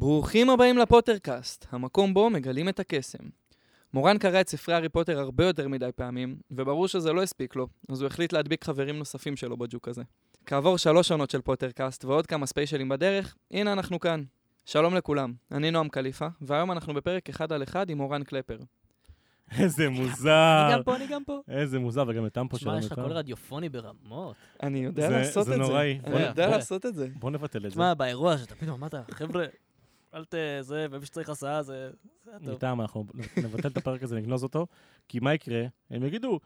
ברוכים הבאים לפוטרקאסט, המקום בו מגלים את הקסם. מורן קרא את ספרי הארי פוטר הרבה יותר מדי פעמים, וברור שזה לא הספיק לו, אז הוא החליט להדביק חברים נוספים שלו בג'וק הזה. כעבור שלוש עונות של פוטרקאסט ועוד כמה ספיישלים בדרך, הנה אנחנו כאן. שלום לכולם, אני נועם קליפה, והיום אנחנו בפרק אחד על אחד עם מורן קלפר. איזה מוזר. אני גם פה, אני גם פה. איזה מוזר, וגם יותם פה שמע, שלום יש לך. קול רדיופוני ברמות. אני יודע זה- לעשות זה את נוראי. זה. בוא אני יודע לעשות את זה. בוא נבטל את זה. תשמע, באירוע שאתה פתאום אמרת, חבר'ה, אל ת... זה, ומי שצריך הסעה זה... זה טוב. איתם אנחנו נבטל את הפרק הזה, נגנוז אותו, כי מה יקרה? הם יגידו,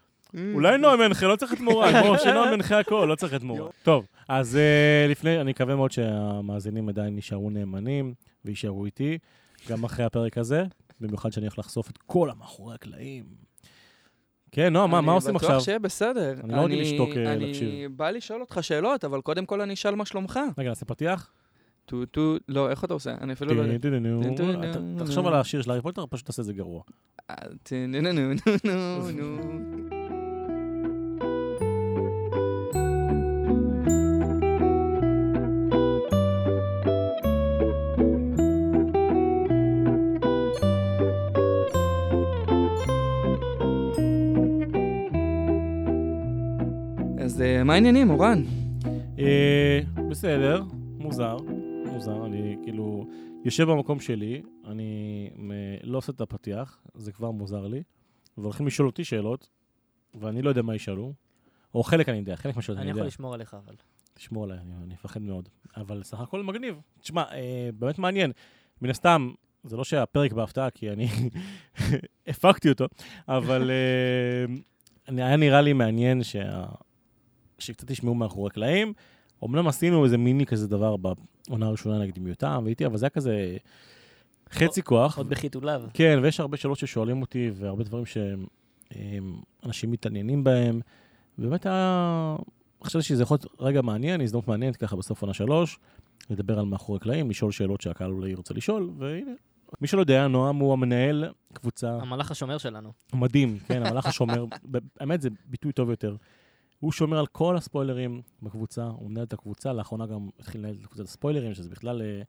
אולי נועם מנחה, לא צריך את מורן, בוא, שנועם מנחה הכל, לא צריך את מורן. טוב, אז אה, לפני, אני מקווה מאוד שהמאזינים עדיין נשארו נאמנים ויישארו איתי, גם אחרי הפרק הזה, במיוחד שאני הולך לחשוף את כל המאחורי הקלעים. כן, נועם, מה- מה עושים אני עכשיו? בטוח שיהיה בסדר. אני לא רגיל לשתוק, אה, אני להקשיב. בא לשאול אותך שאלות, אבל קודם כל אני אשאל מה שלומך. רגע, נעשה פתיח? טו טו, לא, איך אתה עושה? אני אפילו לא יודע. תחשוב על השיר של הארי פוטר, פשוט תעשה את זה גרוע. נו נו נו נו נו נו. אז מה העניינים, אורן? אה, בסדר, מוזר, מוזר, אני כאילו יושב במקום שלי, אני מ- לא עושה את הפתיח, זה כבר מוזר לי, והולכים לשאול אותי שאלות, ואני לא יודע מה ישאלו, או חלק אני יודע, חלק מהשאלות אני אני יכול יודע. לשמור עליך, אבל. תשמור עליי, אני, אני מפחד מאוד, אבל סך הכל מגניב. תשמע, אה, באמת מעניין, מן הסתם, זה לא שהפרק בהפתעה, כי אני הפקתי אותו, אבל אה, אני- היה נראה לי מעניין שה... שקצת תשמעו מאחורי הקלעים. אמנם עשינו איזה מיני כזה דבר בעונה הראשונה נגיד עם יותם והייתי, אבל זה היה כזה חצי כוח. עוד בחיתוליו. כן, ויש הרבה שאלות ששואלים אותי, והרבה דברים שאנשים מתעניינים בהם. באמת היה... חשבתי שזה יכול להיות רגע מעניין, הזדמנות מעניינת ככה בסוף עונה שלוש, לדבר על מאחורי הקלעים, לשאול שאלות שהקהל אולי ירצה לשאול, והנה. מי שלא יודע, נועם הוא המנהל קבוצה המלאך השומר שלנו. מדהים, כן, המלאך השומר, האמת זה ביטוי טוב יותר. הוא שומר על כל הספוילרים בקבוצה, הוא מנהל את הקבוצה, לאחרונה גם התחיל לנהל את קבוצת הספוילרים, שזה בכלל, אה,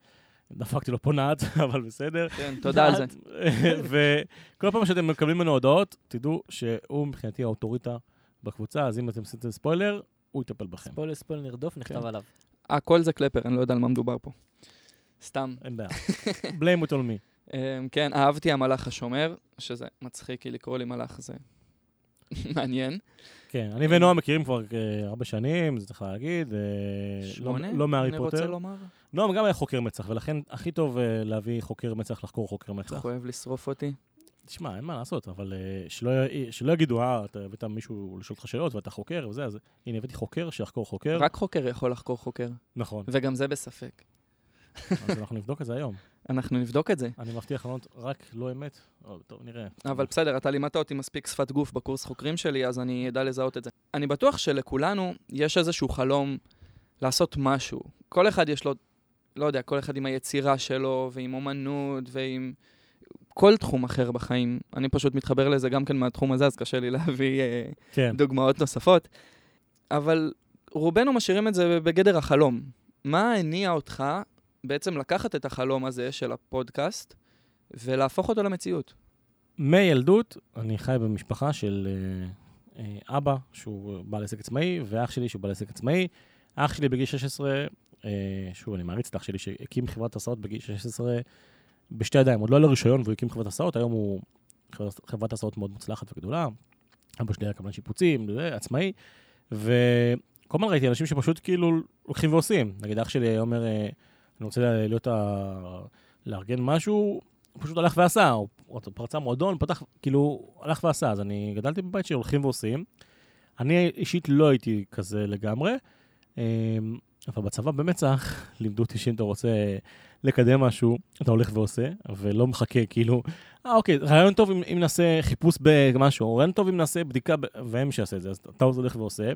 דפקתי לו פה נעץ, אבל בסדר. כן, תודה על זה. וכל פעם שאתם מקבלים ממנו הודעות, תדעו שהוא מבחינתי האוטוריטה בקבוצה, אז אם אתם עושים ספוילר, הוא יטפל בכם. ספוילר ספוילר נרדוף, נכתב כן. עליו. הכל זה קלפר, אני לא יודע על מה מדובר פה. סתם. אין בעיה. blame it on me. אמ, כן, אהבתי המלאך השומר, שזה מצחיק, כי לקרוא לי מלאך זה מעניין. כן, אני ונועה מכירים כבר אה, הרבה שנים, זה צריך להגיד. אה, לא- שמונה? לא מהארי אני רוצה פוטר. לומר. נועם גם היה חוקר מצ"ח, ולכן הכי טוב אה, להביא חוקר מצ"ח לחקור חוקר מצ"ח. הוא אוהב לשרוף אותי. תשמע, אין מה לעשות, אבל שלא יגידו, אה, אתה הבאת מישהו לשאול אותך שאלות ואתה חוקר וזה, אז הנה, הבאתי חוקר שיחקור חוקר. רק חוקר יכול לחקור חוקר, נכון, וגם זה בספק. אז אנחנו נבדוק את זה היום. אנחנו נבדוק את זה. אני מבטיח לענות רק לא אמת. או, טוב, נראה. אבל בסדר, אתה לימדת אותי מספיק שפת גוף בקורס חוקרים שלי, אז אני אדע לזהות את זה. אני בטוח שלכולנו יש איזשהו חלום לעשות משהו. כל אחד יש לו, לא יודע, כל אחד עם היצירה שלו, ועם אומנות, ועם כל תחום אחר בחיים. אני פשוט מתחבר לזה גם כן מהתחום הזה, אז קשה לי להביא אה, כן, דוגמאות נוספות. אבל רובנו משאירים את זה בגדר החלום. מה הניע אותך בעצם לקחת את החלום הזה של הפודקאסט ולהפוך אותו למציאות? מילדות, אני חי במשפחה של אה, אה, אבא, שהוא בעל עסק עצמאי, ואח שלי שהוא בעל עסק עצמאי. אח שלי בגיל 16, אה, שוב, אני מעריץ את אח שלי, שהקים חברת הסעות בגיל 16 בשתי ידיים. עוד לא היה רישיון והוא הקים חברת הסעות, היום הוא חברת- הסעות מאוד מוצלחת וגדולה. אבא שלי היה קבלן שיפוצים, זה, עצמאי. וכל הזמן ראיתי אנשים שפשוט כאילו לוקחים ועושים. נגיד אח שלי אומר, אה, אני רוצה להיות ה... לארגן משהו, הוא פשוט הלך ועשה, הוא פרצה מועדון, פתח, כאילו, הלך ועשה. אז אני גדלתי בבית שהולכים ועושים. אני אישית לא הייתי כזה לגמרי, אמ, אבל בצבא במצ"ח לימדו אותי שאם אתה רוצה לקדם משהו, אתה הולך ועושה, ולא מחכה, כאילו, אה, אוקיי, רעיון טוב אם, אם נעשה חיפוש במשהו, רעיון טוב אם נעשה בדיקה. והם שיעשה את זה, אז אתה הולך ועושה.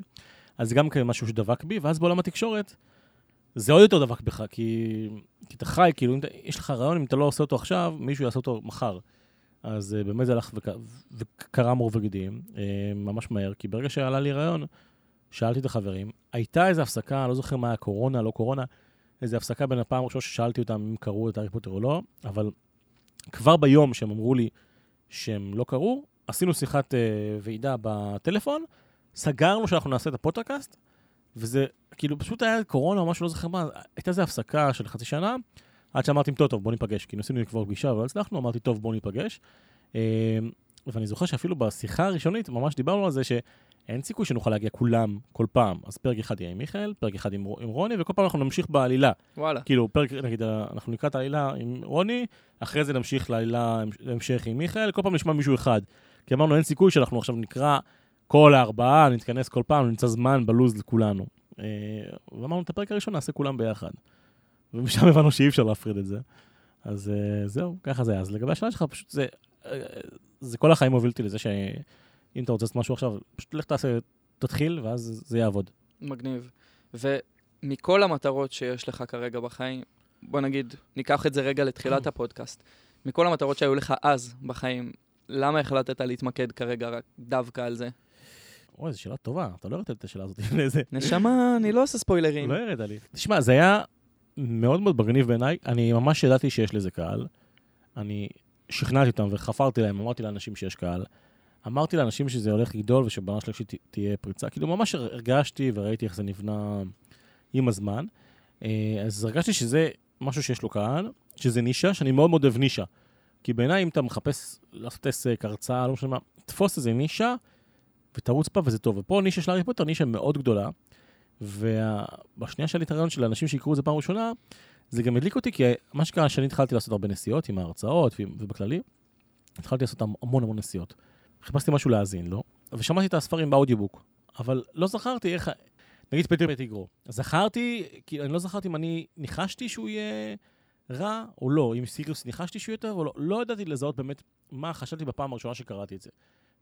אז גם כן משהו שדבק בי, ואז בעולם התקשורת, זה עוד יותר דבק בך, כי, כי אתה חי, כאילו, אם יש לך רעיון, אם אתה לא עושה אותו עכשיו, מישהו יעשה אותו מחר. אז uh, באמת זה הלך וק... וקרה מור וגידים, uh, ממש מהר, כי ברגע שעלה לי רעיון, שאלתי את החברים, הייתה איזו הפסקה, אני לא זוכר מה היה, קורונה, לא קורונה, איזו הפסקה בין הפעם הראשונה ששאלתי אותם אם קראו את הארי פוטר או לא, אבל כבר ביום שהם אמרו לי שהם לא קראו, עשינו שיחת אה, ועידה בטלפון, סגרנו שאנחנו נעשה את הפודקאסט, וזה כאילו פשוט היה קורונה או משהו, לא זוכר מה, הייתה איזו הפסקה של חצי שנה, עד שאמרתי, טוב, טוב, בוא ניפגש, כי ניסינו לקבוע פגישה ולא הצלחנו, אמרתי, טוב, בוא ניפגש. אה, ואני זוכר שאפילו בשיחה הראשונית ממש דיברנו על זה שאין סיכוי שנוכל להגיע כולם כל פעם. אז פרק אחד יהיה עם מיכאל, פרק אחד עם, עם רוני, וכל פעם אנחנו נמשיך בעלילה. וואלה. כאילו, פרק, נגיד, אנחנו נקרא את העלילה עם רוני, אחרי זה נמשיך לעלילה להמשך עם מיכאל, כל פעם נשמע מישהו אחד. כי אמרנו, אין סיכוי שאנחנו עכשיו נקרא כל הארבעה, נתכנס כל פעם, נמצא זמן בלוז לכולנו. אה, ואמרנו, את הפרק הראשון נעשה כולם ביחד. ומשם הבנו שאי אפשר להפריד את זה. אז אה, זהו, ככה זה היה. אז לגבי השאלה שלך, פשוט זה, אה, זה כל החיים הוביל אותי לזה שאם אתה רוצה לעשות משהו עכשיו, פשוט לך תעשה, תתחיל, ואז זה יעבוד. מגניב. ומכל המטרות שיש לך כרגע בחיים, בוא נגיד, ניקח את זה רגע לתחילת הפודקאסט. מכל המטרות שהיו לך אז בחיים, למה החלטת להתמקד כרגע רק דווקא על זה? אוי, זו שאלה טובה, אתה לא הראית את השאלה הזאת לפני זה. נשמה, אני לא עושה ספוילרים. לא הראית לי. תשמע, זה היה מאוד מאוד מגניב בעיניי, אני ממש ידעתי שיש לזה קהל. אני שכנעתי אותם וחפרתי להם, אמרתי לאנשים שיש קהל. אמרתי לאנשים שזה הולך לגדול ושבעונה שלישית תהיה פריצה. כאילו, ממש הרגשתי וראיתי איך זה נבנה עם הזמן. אה, אז הרגשתי שזה משהו שיש לו קהל, שזה נישה, שאני מאוד מאוד אוהב נישה. כי בעיניי, אם אתה מחפש לעשות עסק, הרצאה, לא משנה מה, תפוס איזה נישה ותרוץ בה וזה טוב. ופה נישה של הארי פוטר, נישה מאוד גדולה. ובשנייה שלי את הרעיון של אנשים שיקראו את זה פעם ראשונה, זה גם הדליק אותי, כי מה שקרה, שאני התחלתי לעשות הרבה נסיעות עם ההרצאות ובכללי, התחלתי לעשות המון המון נסיעות. חיפשתי משהו להאזין לו, ושמעתי את הספרים באודיובוק, אבל לא זכרתי איך, נגיד פטר פטיגרו, זכרתי, כי אני לא זכרתי אם אני ניחשתי שהוא יהיה רע או לא, אם סיריוס ניחשתי שהוא יותר או לא, לא ידעתי לזהות באמת מה חשבתי בפעם הראשונה שקראתי את זה.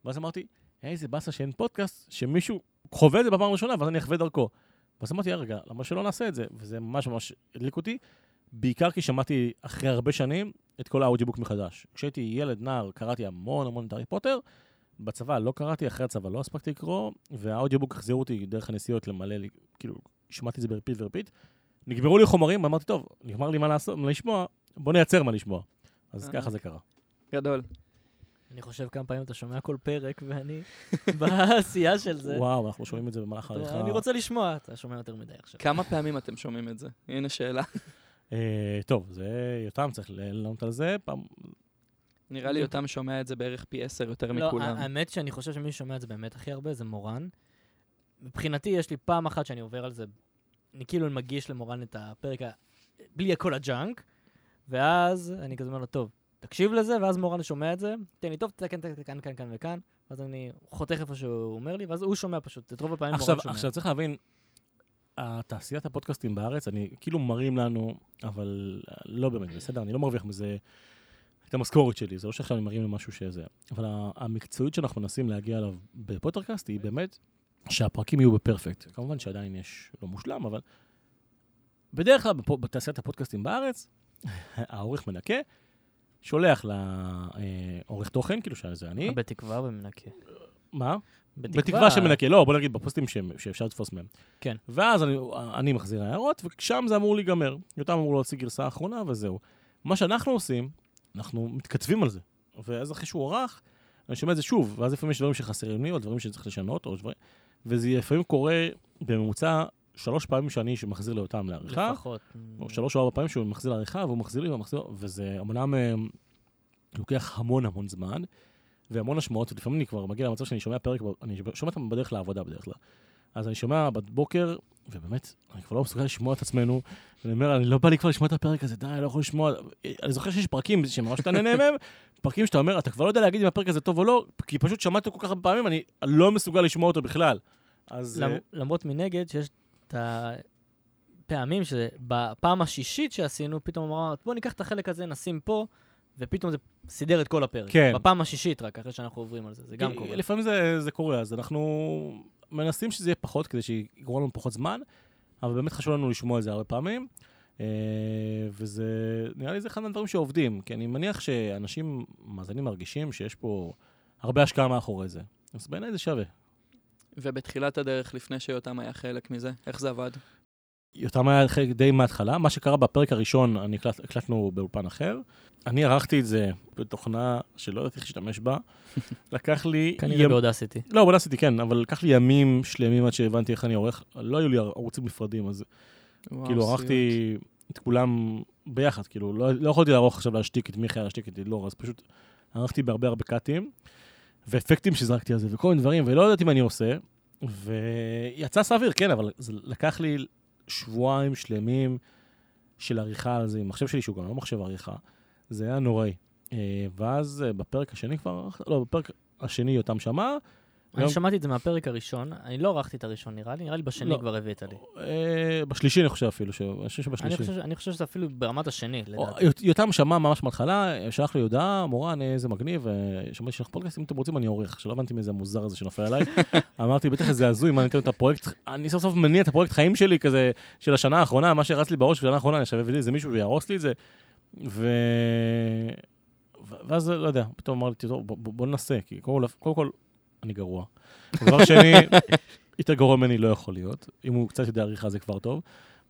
ואז אמרתי, איזה באסה שאין פודקאסט, שמישהו חווה את זה בפעם הראשונה, ואז אני אחווה דרכו. ואז אמרתי, רגע, למה שלא נעשה את זה? וזה ממש ממש הדליק אותי, בעיקר כי שמעתי אחרי הרבה שנים את כל האודיובוק מחדש. כשהייתי ילד, נער, קראתי המון המון את הארי פוטר, בצבא לא קראתי, אחרי הצבא לא הספקתי לקרוא, וה audiobook החזירו אותי דרך הנסיעות למלא לי, כאילו, שמעתי את זה ב repeat ו repeat. נגמרו לי חומרים, אמרתי, טוב, נגמר לי מה לעשות, מה לשמוע, בוא נייצר מה לשמוע. אז אה. ככה זה קרה. גדול. אני חושב כמה פעמים אתה שומע כל פרק, ואני בעשייה של זה. וואו, אנחנו שומעים את זה במהלך העריכה. אני רוצה לשמוע, אתה שומע יותר מדי עכשיו. כמה פעמים אתם שומעים את זה? הנה שאלה. אה, טוב, זה יותם צריך לענות על זה. נראה לי יותם שומע את זה בערך פי עשר יותר לא, מכולם. האמת שאני חושב שמי ששומע את זה באמת הכי הרבה זה מורן. מבחינתי, יש לי פעם אחת שאני עובר על זה, אני כאילו מגיש למורן את הפרק. בלי כל הג'אנק, ואז אני כזה אומר לו, טוב, תקשיב לזה, ואז מורן שומע את זה, תן לי, טוב, תתקן, תתקן, כאן, כאן, כאן וכאן, ואז אני חותך איפה שהוא אומר לי, ואז הוא שומע פשוט, את רוב הפעמים עכשיו, מורן שומע. עכשיו צריך להבין, תעשיית הפודקאסטים בארץ, אני כאילו מרים לנו, אבל לא באמת, בסדר, אני לא מרוויח מזה את המשכורת שלי, זה לא שעכשיו אני מרים למשהו שזה. אבל ה- המקצועיות שאנחנו מנסים להגיע אליו בפודקאסט היא באמת שהפרקים יהיו בפרפקט. כמובן שעדיין יש לא מושלם, אבל בדרך כלל בתעשיית הפודקאסטים בארץ, העורך מנקה, שולח לעורך תוכן, כאילו שזה אני, בתקווה ומנקה. מה? בתקווה שמנקה, לא, בוא נגיד בפוסטים ש... שאפשר לתפוס מהם. כן. ואז אני, אני מחזיר הערות, ושם זה אמור להיגמר. יותם אמור להוציא גרסה אחרונה, וזהו. מה שאנחנו עושים, אנחנו מתכתבים על זה. ואז אחרי שהוא ערך, אני שומע את זה שוב, ואז לפעמים יש דברים שחסרים לי, או דברים שצריך לשנות, או דברים... וזה לפעמים קורה בממוצע שלוש פעמים שאני מחזיר ליותם לעריכה, לפחות. או שלוש או ארבע פעמים שהוא מחזיר לעריכה, והוא מחזיר לי ומחזיר, וזה אמנם אה, לוקח המון המון זמן, והמון השמעות, ולפעמים אני כבר מגיע למצב שאני שומע פרק, אני שומע אותם בדרך לעבודה בדרך כלל. אז אני שומע בבוקר, ובאמת, אני כבר לא מסוגל לשמוע את עצמנו, ואני אומר, אני לא בא לי כבר לשמוע את הפרק הזה, די, אני לא יכול לשמוע. אני זוכר שיש פרקים שממש אתה נהנה מהם, פרקים שאתה אומר, אתה כבר לא יודע להגיד אם הפרק הזה טוב או לא, כי פשוט שמעתי כל כך הרבה פעמים, אני לא מסוגל לשמוע אותו בכלל. אז... אה, למרות מנגד שיש את הפעמים שבפעם השישית שעשינו, פתאום אמרה, בוא ניקח את החלק הזה, נשים פה, ופתאום זה סידר את כל הפרק. כן. בפעם השישית רק, אחרי שאנחנו עוברים על זה, זה גם כי קורה. לפעמים זה, זה קורה, אז אנחנו מנסים שזה יהיה פחות, כדי שיגרום לנו פחות זמן, אבל באמת חשוב לנו לשמוע את זה הרבה פעמים, אה, וזה, נראה לי זה אחד מהדברים שעובדים, כי אני מניח שאנשים, מאזינים מרגישים שיש פה הרבה השקעה מאחורי זה. אז בעיניי זה שווה. ובתחילת הדרך, לפני שיותם היה חלק מזה, איך זה עבד? יותם היה חלק די מההתחלה. מה שקרה בפרק הראשון, אני הקלט, הקלטנו באולפן אחר. אני ערכתי את זה בתוכנה שלא ידעתי איך להשתמש בה. לקח לי... כנראה באודסיטי. לא, באודסיטי כן, אבל לקח לי ימים שלמים עד שהבנתי איך אני עורך. לא היו לי ערוצים נפרדים, אז וואו, כאילו סיוט. ערכתי את כולם ביחד, כאילו, לא, לא יכולתי לערוך עכשיו להשתיק את מיכאל, להשתיק את ליאור, אז פשוט ערכתי בהרבה הרבה קאטים, ואפקטים שזרקתי על זה, וכל מיני דברים, ולא ידעתי מה אני עושה, ויצא סביר, כן, אבל זה לקח לי שבועיים שלמים של עריכה על זה, עם מחשב שלי, שהוא גם לא מחשב עריכה, זה היה נוראי. אה, ואז אה, בפרק השני כבר, לא, בפרק השני יותם שמע, אני שמעתי את זה מהפרק הראשון, אני לא ערכתי את הראשון נראה לי, נראה לי בשני לא. כבר הבאת לי. אה, בשלישי אני חושב אפילו, ש- אני חושב אני שבשלישי. חושב- אני חושב שזה אפילו ברמת השני, לדעתי. יות- יותם שמע ממש מההתחלה, שלח לי הודעה, מורן, איזה מגניב, אה, שמעתי שלך פודקאסט, אם אתם רוצים אני עורך, שלא הבנתי מאיזה המוזר הזה שנופל עליי. אמרתי, בטח איזה הזוי, מה אני אתן את הפרויקט, אני סוף סוף מניע את הפרויקט חיים שלי כזה, של השנה האחרונה, מה שרץ לי בראש בשנה האחרונה, אני שווה איזה מישהו ויהרוס לי את זה. ו... ואז, לא יודע, פתאום אמרתי, טוב, בוא, בוא, בוא ננסה, כי קודם כל, קודם כל, אני גרוע. דבר שני, יותר גרוע ממני לא יכול להיות, אם הוא קצת יודע עריכה זה כבר טוב.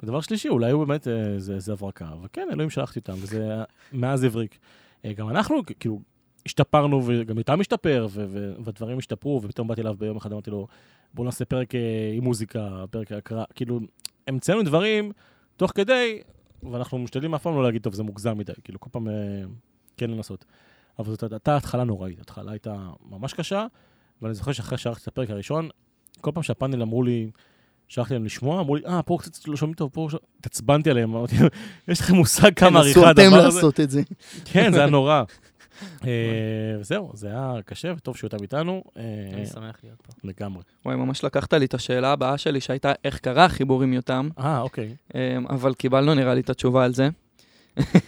ודבר שלישי, אולי הוא באמת אה, איזה איזה הברקה, וכן, אלוהים שלחתי אותם, וזה מאז הבריק. אה, גם אנחנו, כאילו, השתפרנו, וגם איתם השתפר, ו- ו- והדברים השתפרו, ופתאום באתי אליו ביום אחד, אמרתי לו, בוא נעשה פרק אה, עם מוזיקה, פרק הקרא, כאילו, המצאנו דברים תוך כדי, ואנחנו משתדלים אף פעם לא להגיד, טוב, זה מוגזם מדי, כאילו, כל פעם כן לנסות. אבל זאת הייתה התחלה נוראית, התחלה הייתה ממש קשה, ואני זוכר שאחרי שערכתי את הפרק הראשון, כל פעם שהפאנל אמרו לי, שלחתי להם לשמוע, אמרו לי, אה, פה קצת לא שומעים טוב, פה... ש-" התעצבנתי עליהם, אמרתי, יש לכם מושג כמה עריכה תנסו הדבר אתם הזה? לעשות את זה. כן, זה היה נורא. אה, וזהו, זה היה קשה, וטוב שהוא איתם איתנו, אה, אני שמח להיות פה. לגמרי. וואי, ממש לקחת לי את השאלה הבאה שלי, שהייתה איך קרה החיבור עם יותם, אה, אוקיי. אמ, אבל קיבלנו נראה לי את התשובה על זה.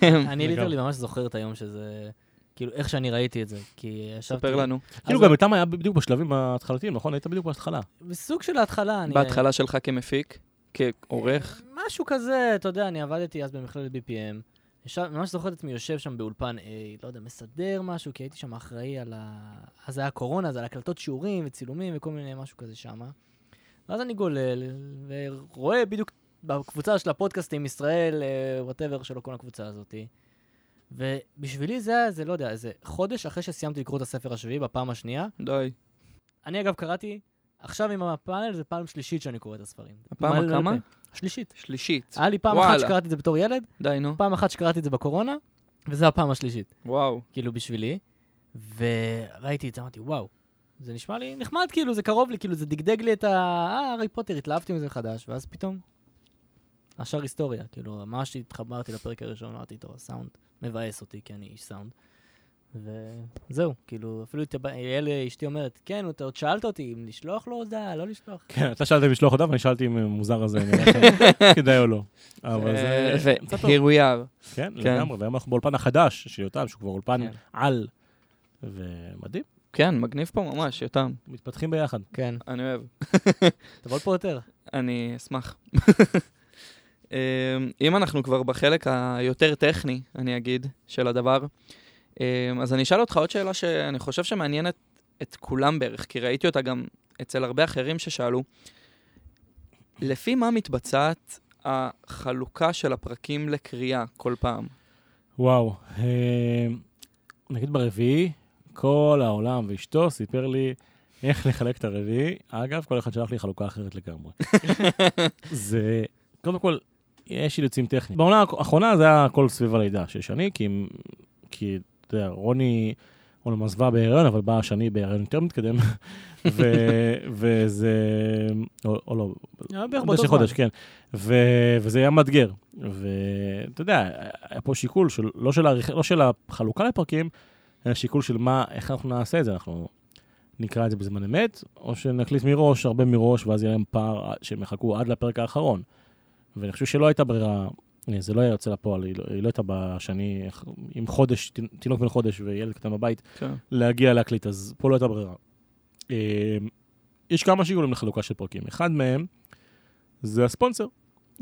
אני ליטרלי. ממש זוכר את היום שזה, כאילו, איך שאני ראיתי את זה, כי ישבתי... ספר לנו. כאילו גם איתם היה בדיוק בשלבים ההתחלתיים, נכון? היית בדיוק בהתחלה. בסוג של ההתחלה, אני... בהתחלה שלך כמפיק, כעורך, משהו כזה, אתה יודע, אני עבדתי אז במכללת BPM. ממש זוכר את עצמי יושב שם באולפן A, לא יודע, מסדר משהו, כי הייתי שם אחראי על ה... אז היה קורונה, אז על הקלטות שיעורים וצילומים וכל מיני משהו כזה שם. ואז אני גולל, ורואה בדיוק בקבוצה של הפודקאסטים ישראל, וואטאבר, שלא כל הקבוצה הזאתי. ובשבילי זה זה לא יודע, איזה חודש אחרי שסיימתי לקרוא את הספר השביעי בפעם השנייה. די. אני אגב קראתי, עכשיו עם הפאנל, זה פעם שלישית שאני קורא את הספרים. הפעם הכמה? שלישית. שלישית. היה לי פעם וואלה. אחת שקראתי את זה בתור ילד, די, נו. פעם אחת שקראתי את זה בקורונה, וזו הפעם השלישית, וואו. כאילו בשבילי. וראיתי את זה, אמרתי, וואו, זה נשמע לי נחמד, כאילו, זה קרוב לי, כאילו, זה דגדג לי את ה... אה, הארי פוטר, התלהבתי מזה מחדש, ואז פתאום, השאר היסטוריה, כאילו, ממש התחברתי לפרק הראשון, אמרתי, טוב, הסאונד מבאס אותי, כי אני איש סאונד. וזהו, כאילו, אפילו יעל אשתי אומרת, כן, אתה עוד שאלת אותי אם לשלוח לו הודעה, לא לשלוח. כן, אתה שאלת אם לשלוח הודעה, ואני שאלתי אם מוזר הזה, לכם כדאי או לא. אבל זה... ו-here we are. כן, כן. לגמרי, והיום אנחנו באולפן החדש של יותם, שהוא כבר אולפן כן. על, ומדהים, כן, מגניב פה ממש, יותם. מתפתחים ביחד. כן, אני אוהב. תבוא לפה יותר. אני אשמח. אמ, אם אנחנו כבר בחלק היותר טכני, אני אגיד, של הדבר, אמ, אז אני אשאל אותך עוד שאלה שאני חושב שמעניינת את כולם בערך, כי ראיתי אותה גם אצל הרבה אחרים ששאלו. לפי מה מתבצעת החלוקה של הפרקים לקריאה כל פעם? וואו, אה, נגיד ברביעי, כל העולם ואשתו סיפר לי איך לחלק את הרביעי. אגב, כל אחד שלח לי חלוקה אחרת לגמרי. זה, קודם כל, יש אילוצים טכניים. בעונה האחרונה זה היה הכל סביב הלידה של שני, כי, כי אתה יודע, רוני, רוני עזבה בהיריון, אבל באה שני בהיריון יותר מתקדם, ו, וזה, או, או לא, היה בערך חודש באותו לחודש, זמן. כן. ו, וזה היה מאתגר. ואתה יודע, היה פה שיקול של, לא, של העריכ, לא של החלוקה לפרקים, אלא שיקול של מה, איך אנחנו נעשה את זה. אנחנו נקרא את זה בזמן אמת, או שנקליט מראש, הרבה מראש, ואז יהיה להם פער שהם יחכו עד לפרק האחרון. ואני חושב שלא הייתה ברירה, אה, זה לא היה יוצא לפועל, היא לא, היא לא הייתה בשני, עם חודש, תינוק בן חודש וילד קטן בבית, כן. להגיע להקליט, אז פה לא הייתה ברירה. אה, יש כמה שיקולים לחלוקה של פרקים. אחד מהם זה הספונסר.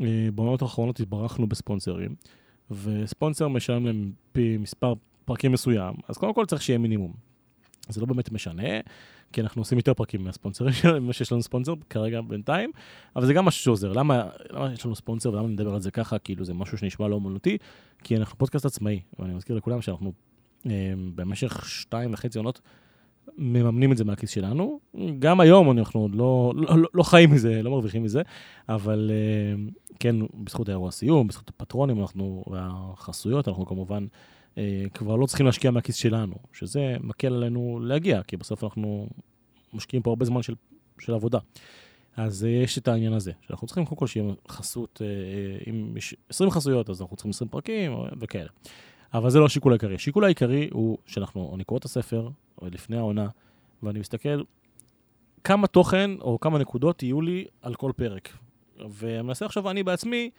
אה, בעונות האחרונות התברכנו בספונסרים, וספונסר משלם להם פי מספר פרקים מסוים, אז קודם כל צריך שיהיה מינימום. זה לא באמת משנה, כי אנחנו עושים יותר פרקים מהספונסרים שלנו, ממה שיש לנו ספונסר כרגע בינתיים, אבל זה גם משהו שעוזר. למה, למה יש לנו ספונסר ולמה נדבר על זה ככה, כאילו זה משהו שנשמע לא אומנותי? כי אנחנו פודקאסט עצמאי, ואני מזכיר לכולם שאנחנו אה, במשך שתיים וחצי עונות מממנים את זה מהכיס שלנו. גם היום אנחנו עוד לא, לא, לא, לא חיים מזה, לא מרוויחים מזה, אבל אה, כן, בזכות האירוע סיום, בזכות הפטרונים אנחנו, והחסויות, אנחנו כמובן כבר לא צריכים להשקיע מהכיס שלנו, שזה מקל עלינו להגיע, כי בסוף אנחנו משקיעים פה הרבה זמן של, של עבודה. אז אה, יש את העניין הזה, שאנחנו צריכים קודם כל שיהיה חסות, אה, אם יש 20 חסויות, אז אנחנו צריכים 20 פרקים וכאלה. אבל זה לא השיקול העיקרי. השיקול העיקרי הוא שאנחנו, אני קורא את הספר, לפני העונה, ואני מסתכל כמה תוכן או כמה נקודות יהיו לי על כל פרק. ומנסה עכשיו אני בעצמי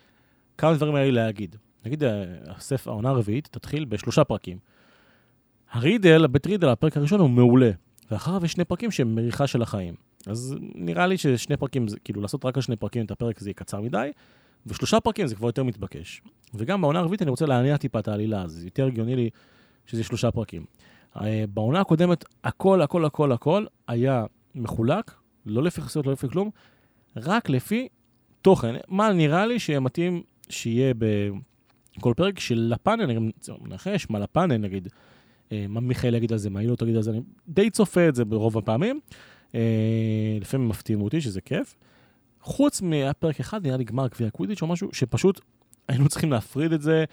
כמה דברים היה לי להגיד. נגיד, הספר, העונה הרביעית תתחיל בשלושה פרקים. הרידל, הבית רידל, הפרק הראשון הוא מעולה, ואחריו יש שני פרקים שהם מריחה של החיים. אז נראה לי ששני פרקים, כאילו לעשות רק על שני פרקים את הפרק זה יהיה קצר מדי, ושלושה פרקים זה כבר יותר מתבקש. וגם בעונה הרביעית אני רוצה להניע טיפה את העלילה, אז יותר הגיוני לי שזה שלושה פרקים. אה, בעונה הקודמת, הכל, הכל, הכל, הכל היה מחולק, לא לפי חסויות, לא לפי כלום, רק לפי תוכן. מה נראה לי שמתאים שיהיה בכל פרק של לפאנל, אני גם מנחש מה לפאנל נגיד, אה, מה מיכאל יגיד על זה, מה היא לא תגיד על זה, אני די צופה את זה ברוב הפעמים. אה, לפעמים מפתיעים אותי, שזה כיף. חוץ מהפרק אחד, נראה לי גמר גביע קווידיץ' או משהו, שפשוט היינו צריכים להפריד את זה.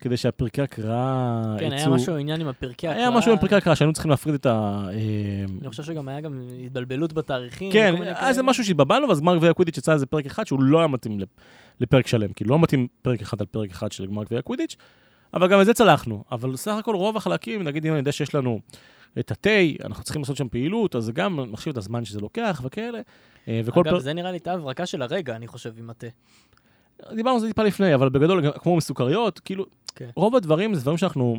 כדי שהפרקי הקראה כן, היה משהו עניין עם הפרקי הקראה. היה משהו עם פרקי הקראה שהיינו צריכים להפריד את ה... אה, אני חושב שגם היה גם התבלבלות בתאריכים. כן, היה איזה משהו שהתבלבלנו, ואז גמר גביע קווידיץ' יצא איזה פרק אחד שהוא לא היה מתאים לפרק שלם, כי לא מתאים פרק אחד על פרק אחד של גמר גביע קווידיץ', אבל גם את זה צלחנו. אבל סך הכל רוב החלקים, נגיד אם אני יודע שיש לנו את התה, אנחנו צריכים לעשות שם פעילות, אז זה גם מחשיב את הזמן שזה לוקח וכאלה. אה, אגב, זה נראה לי את ההברקה של הרגע, אני חושב, עם התה. דיברנו על זה טיפה לפני, אבל בגדול, כמו מסוכריות, כאילו, okay. כן. רוב הדברים זה דברים שאנחנו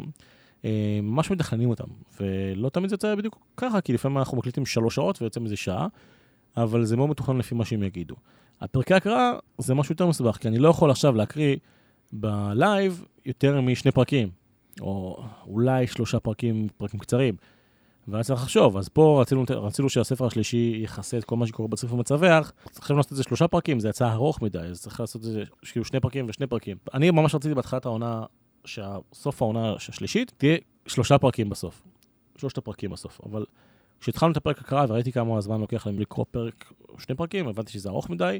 אה, ממש מתכננים אותם, ולא תמיד זה יוצא בדיוק ככה, כי לפעמים אנחנו מקליטים שלוש שעות ויוצא מזה שעה, אבל זה מאוד מתוכנן לפי מה שהם יגידו. הפרקי הקראה זה משהו יותר מסובך, כי אני לא יכול עכשיו להקריא בלייב יותר משני פרקים, או אולי שלושה פרקים, פרקים קצרים. והיה צריך לחשוב, אז פה רצינו, רצינו שהספר השלישי יכסה את כל מה שקורה בצריף המצווח, צריכים לעשות את זה שלושה פרקים, זה יצא ארוך מדי, אז צריך לעשות את זה כאילו שני פרקים ושני פרקים. אני ממש רציתי בהתחלת העונה, שסוף העונה השלישית תהיה שלושה פרקים בסוף. שלושת הפרקים בסוף, אבל כשהתחלנו את הפרק הקראה וראיתי כמה זמן לוקח להם לקרוא פרק, שני פרקים, הבנתי שזה ארוך מדי,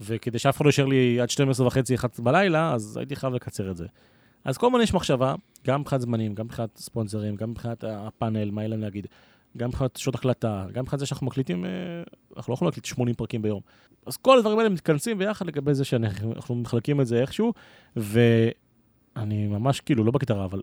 וכדי שאף אחד לא יישאר לי עד 12 וחצי, 1 בלילה, אז הייתי חייב לקצר את זה. אז כל הזמן יש מחשבה, גם מבחינת זמנים, גם מבחינת ספונסרים, גם מבחינת הפאנל, מה יהיה להם להגיד, גם מבחינת שעות הקלטה, גם מבחינת זה שאנחנו מקליטים, אה, אנחנו לא יכולים להקליט 80 פרקים ביום. אז כל הדברים האלה מתכנסים ביחד לגבי זה שאנחנו מחלקים את זה איכשהו, ואני ממש כאילו, לא בקטרה, אבל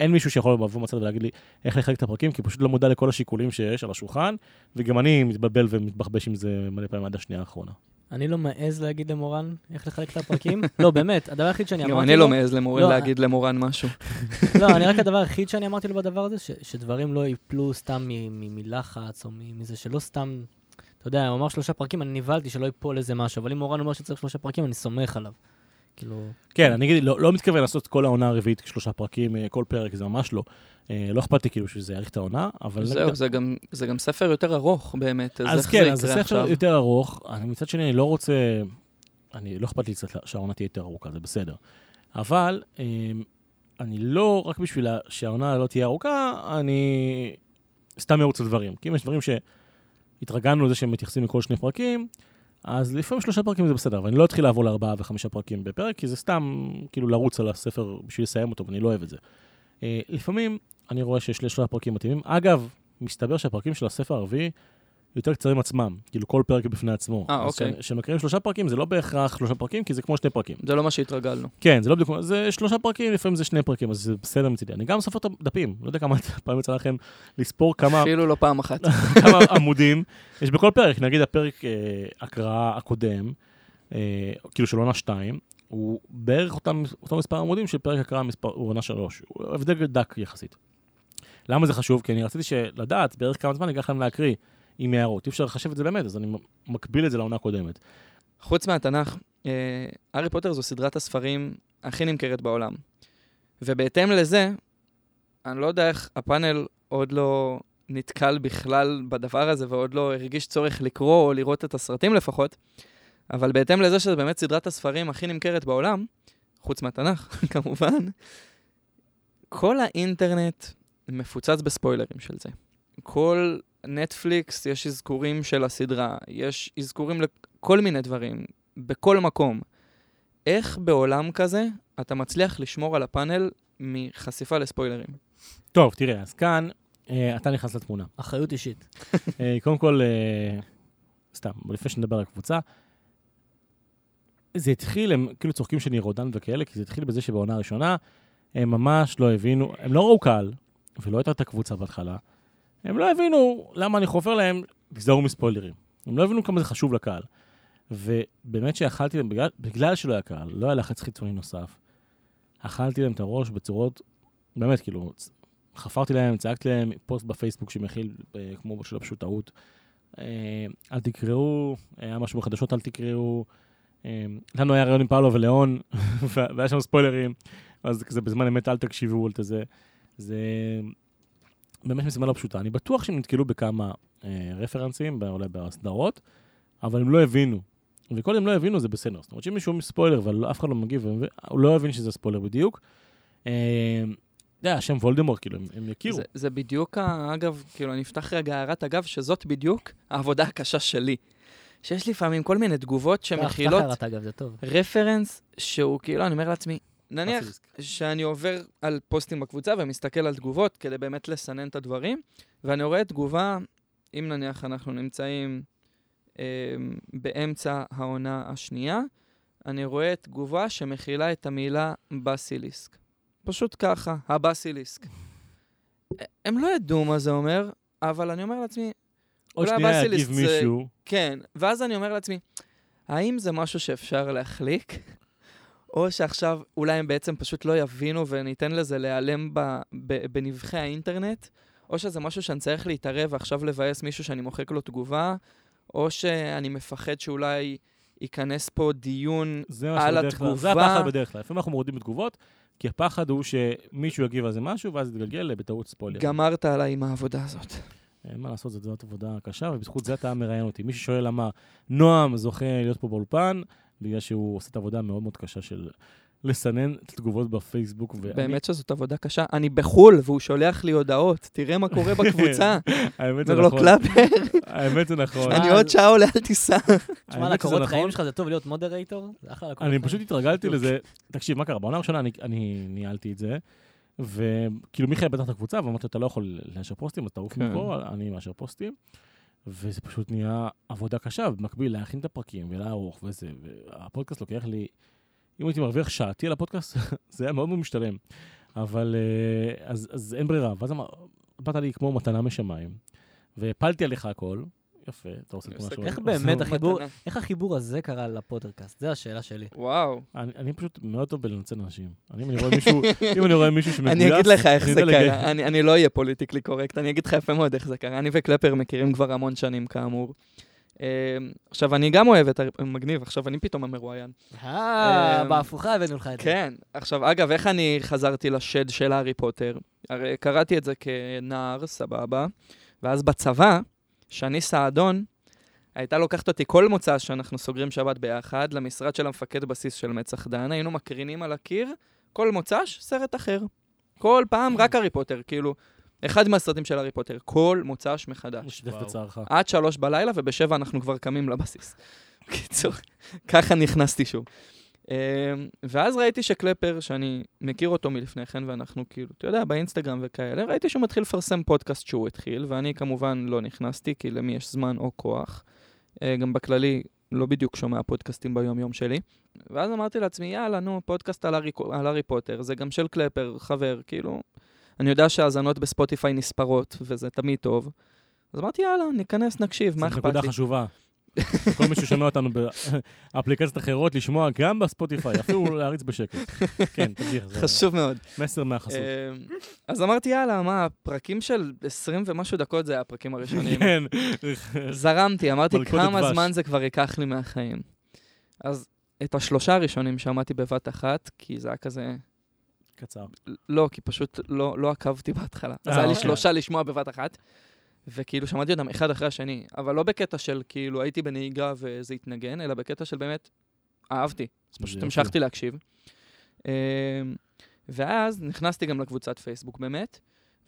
אין מישהו שיכול לבוא מצד ולהגיד לי איך לחלק את הפרקים, כי פשוט לא מודע לכל השיקולים שיש על השולחן, וגם אני מתבלבל ומתבחבש עם זה מלא פעמים עד השנייה האחרונה. אני לא מעז להגיד למורן איך לחלק את הפרקים. לא, באמת, הדבר היחיד שאני אמרתי לו... גם אני לא מעז למורן לא, להגיד למורן משהו. לא, אני רק הדבר היחיד שאני אמרתי לו בדבר הזה, שדברים לא ייפלו סתם מלחץ, או מזה שלא סתם... אתה יודע, הוא אמר שלושה פרקים, אני נבהלתי שלא ייפול איזה משהו, אבל אם מורן אומר שצריך שלושה פרקים, אני סומך עליו. כאילו... כן, אני אגיד, לא, לא מתכוון לעשות כל העונה הרביעית שלושה פרקים, אה, כל פרק, זה ממש לא. אה, לא אכפת לי כאילו שזה יאריך את העונה, אבל... זהו, נגיד... זה, גם, זה גם ספר יותר ארוך באמת, אז, אז כן, אז זה ספר עכשיו? יותר ארוך. אני, מצד שני, אני לא רוצה... אני, לא אכפת לי שהעונה תהיה יותר ארוכה, זה בסדר. אבל אה, אני לא, רק בשביל שהעונה לא תהיה ארוכה, אני סתם ארוץ על דברים. כי אם יש דברים שהתרגלנו לזה שהם מתייחסים לכל שני פרקים, אז לפעמים שלושה פרקים זה בסדר, אבל אני לא אתחיל לעבור לארבעה וחמישה פרקים בפרק, כי זה סתם כאילו לרוץ על הספר בשביל לסיים אותו, ואני לא אוהב את זה. Uh, לפעמים אני רואה שיש לשלושה פרקים מתאימים. אגב, מסתבר שהפרקים של הספר הרביעי יותר קצרים עצמם, כאילו כל פרק בפני עצמו. אה, אוקיי. כשמקריאים שלושה פרקים זה לא בהכרח שלושה פרקים, כי זה כמו שני פרקים. זה לא מה שהתרגלנו. כן, זה לא בדיוק, זה שלושה פרקים, לפעמים זה שני פרקים, אז זה בסדר מצידי. אני גם סופר את הדפים, לא יודע כמה פעמים יצא לכם לספור כמה... אפילו לא פעם אחת. כמה עמודים יש בכל פרק. נגיד הפרק אה, הקראה הקודם, אה, כאילו של עונה שתיים, הוא בערך אותם, אותו מספר עמודים של פרק הקראה מספר, עונה שלוש. הוא הבדל דק יחסית. למה זה חשוב? כי אני רציתי לדעת בערך כמה זמן ייקח להם להקריא. עם הערות. אי אפשר לחשב את זה באמת, אז אני מקביל את זה לעונה הקודמת. חוץ מהתנ"ך, אה, הארי פוטר זו סדרת הספרים הכי נמכרת בעולם. ובהתאם לזה, אני לא יודע איך הפאנל עוד לא נתקל בכלל בדבר הזה ועוד לא הרגיש צורך לקרוא או לראות את הסרטים לפחות, אבל בהתאם לזה שזו באמת סדרת הספרים הכי נמכרת בעולם, חוץ מהתנ"ך, כמובן, כל האינטרנט מפוצץ בספוילרים של זה. כל נטפליקס יש אזכורים של הסדרה, יש אזכורים לכל מיני דברים, בכל מקום. איך בעולם כזה אתה מצליח לשמור על הפאנל מחשיפה לספוילרים? טוב, תראה, אז כאן אה, אתה נכנס לתמונה. אחריות אישית. אה, קודם כל, אה, סתם, לפני שנדבר על הקבוצה, זה התחיל, הם כאילו צוחקים שאני רודן וכאלה, כי זה התחיל בזה שבעונה הראשונה, הם ממש לא הבינו, הם לא ראו קהל, ולא הייתה את הקבוצה בהתחלה, הם לא הבינו למה אני חופר להם, תיזהרו מספוילרים. הם לא הבינו כמה זה חשוב לקהל. ובאמת שאכלתי להם, בגלל, בגלל שלא היה קהל, לא היה לחץ חיצוני נוסף, אכלתי להם את הראש בצורות, באמת, כאילו, חפרתי להם, צעקתי להם, פוסט בפייסבוק שמכיל, אה, כמו שלא פשוט טעות. אה, אל תקראו, היה משהו בחדשות, אל תקראו. אה, לנו היה רעיון עם פאולו ולאון, והיה שם ספוילרים, אז כזה בזמן אמת אל תקשיבו על זה. זה באמת משימה לא פשוטה. אני בטוח שהם נתקלו בכמה אה, רפרנסים, אולי בסדרות, אבל הם לא הבינו. וכל הם לא הבינו זה בסדר. זאת אומרת שאם מישהו מספוילר ואף אחד לא מגיב, הוא לא הבין שזה ספוילר בדיוק. אה, אתה יודע, השם וולדמורט, כאילו, הם, הם יכירו. זה, זה בדיוק, אגב, כאילו, אני אפתח רגע הערת אגב, שזאת בדיוק העבודה הקשה שלי. שיש לפעמים כל מיני תגובות שמכילות קח הערת, אגב, זה טוב. רפרנס שהוא כאילו, אני אומר לעצמי, נניח. שאני עובר על פוסטים בקבוצה ומסתכל על תגובות כדי באמת לסנן את הדברים, ואני רואה תגובה, אם נניח אנחנו נמצאים אה, באמצע העונה השנייה, אני רואה תגובה שמכילה את המילה בסיליסק. פשוט ככה, הבסיליסק. הם לא ידעו מה זה אומר, אבל אני אומר לעצמי, עוד אולי שנייה הבסיליסק יגיב זה- מישהו, כן, ואז אני אומר לעצמי, האם זה משהו שאפשר להחליק? או שעכשיו אולי הם בעצם פשוט לא יבינו וניתן לזה להיעלם ב- ב- בנבחי האינטרנט? או שזה משהו שאני צריך להתערב ועכשיו לבאס מישהו שאני מוחק לו תגובה? או שאני מפחד שאולי ייכנס פה דיון על כלל, זה התגובה. הפחד בדרך כלל. לפעמים אנחנו מורידים בתגובות, כי הפחד הוא שמישהו יגיב על זה משהו, ואז יתגלגל בטעות ספוילר. גמרת עליי עם העבודה הזאת. אין מה לעשות, זאת עבודה קשה, ובזכות זה אתה מראיין אותי. מי ששואל למה נועם זוכה להיות פה באולפן, בגלל שהוא עושה את העבודה המאוד מאוד קשה של לסנן את התגובות בפייסבוק. ואני- באמת שזאת עבודה קשה. אני בחו"ל והוא שולח לי הודעות, תראה מה קורה בקבוצה. האמת זה אומר לו, נכון. קלאפר, האמת זה נכון. אני עוד שעה עולה על טיסה. תשמע, לקורות נכון. חיים שלך זה טוב להיות moderator? זה אחלה לקורות אני. פשוט התרגלתי לזה. תקשיב, מה קרה? בעונה הראשונה אני- אני ניהלתי את זה, וכאילו מיכאל פתח את הקבוצה, ואמרתי לו, אתה לא יכול לאשר פוסטים, אז תעוף כן. מפה, אני מאשר פוסטים. וזה פשוט נהיה עבודה קשה, במקביל להכין את הפרקים ולערוך וזה, והפודקאסט לוקח לי, אם הייתי מרוויח שעתי על הפודקאסט, זה היה מאוד מאוד משתלם. אבל אה, אז, אז אין ברירה, ואז אמר, באת לי כמו מתנה משמיים, והפלתי עליך הכל, יפה, אתה עושה כמו עושה משהו. איך באמת החיבור. איך החיבור הזה קרה לפודקאסט? זו השאלה שלי. וואו. אני, אני פשוט מאוד טוב בלנצל אנשים. אני, אם אני רואה מישהו, שמגויס, אני אגיד לך איך זה. קרה, אני אני לא אהיה פוליטיקלי קורקט, אני אגיד לך יפה מאוד איך זה קרה. אני וקלפר מכירים כבר המון שנים, כאמור. אה, עכשיו, אני גם אוהב את ה... מגניב, עכשיו אני פתאום המרואיין. אה, אמ, בהפוכה הבאנו לך את זה. כן. עכשיו, אגב, איך אני חזרתי לשד של הארי פוטר? הרי קראתי את זה כנער, סבבה, ואז בצבא, שני סעדון, הייתה לוקחת אותי כל מוצא שאנחנו סוגרים שבת ביחד, למשרד של המפקד בסיס של מצח דן, היינו מקרינים על הקיר, כל מוצ"ש, סרט אחר. כל פעם רק הארי פוטר, כאילו, אחד מהסרטים של הארי פוטר, כל מוצ"ש מחדש. וואו. בצערך. עד שלוש בלילה, ובשבע אנחנו כבר קמים לבסיס. בקיצור, ככה נכנסתי שוב. אמ, ואז ראיתי שקלפר, שאני מכיר אותו מלפני כן, ואנחנו כאילו, אתה יודע, באינסטגרם וכאלה, ראיתי שהוא מתחיל לפרסם פודקאסט שהוא התחיל, ואני כמובן לא נכנסתי, כי למי יש זמן או כוח. אה, גם בכללי, לא בדיוק שומע פודקאסטים ביום-יום שלי. ואז אמרתי לעצמי, יאללה, נו, פודקאסט על הארי, על הארי פוטר, זה גם של קלפר, חבר, כאילו, אני יודע שהאזנות בספוטיפיי נספרות, וזה תמיד טוב. אז אמרתי, יאללה, ניכנס, נקשיב, מה אכפת נקודה לי? חשובה. כל מי ששומע אותנו באפליקציות אחרות, לשמוע גם בספוטיפיי, אפילו להריץ בשקט. כן, תמשיך. זה חשוב מאוד. מסר מהחסות. אמ, אז אמרתי, יאללה, מה, פרקים של 20 ומשהו דקות זה היה הפרקים הראשונים. כן. זרמתי, אמרתי, כמה. זמן זה כבר ייקח לי מהחיים. אז את השלושה הראשונים שמעתי בבת אחת, כי זה היה כזה... קצר. לא, כי פשוט לא, לא עקבתי בהתחלה. אז אה, היה לי אוקיי. שלושה לשמוע בבת אחת. וכאילו שמעתי אותם אחד אחרי השני, אבל לא בקטע של כאילו הייתי בנהיגה וזה התנגן, אלא בקטע של באמת אהבתי. אז פשוט המשכתי להקשיב. אמ, ואז נכנסתי גם לקבוצת פייסבוק באמת,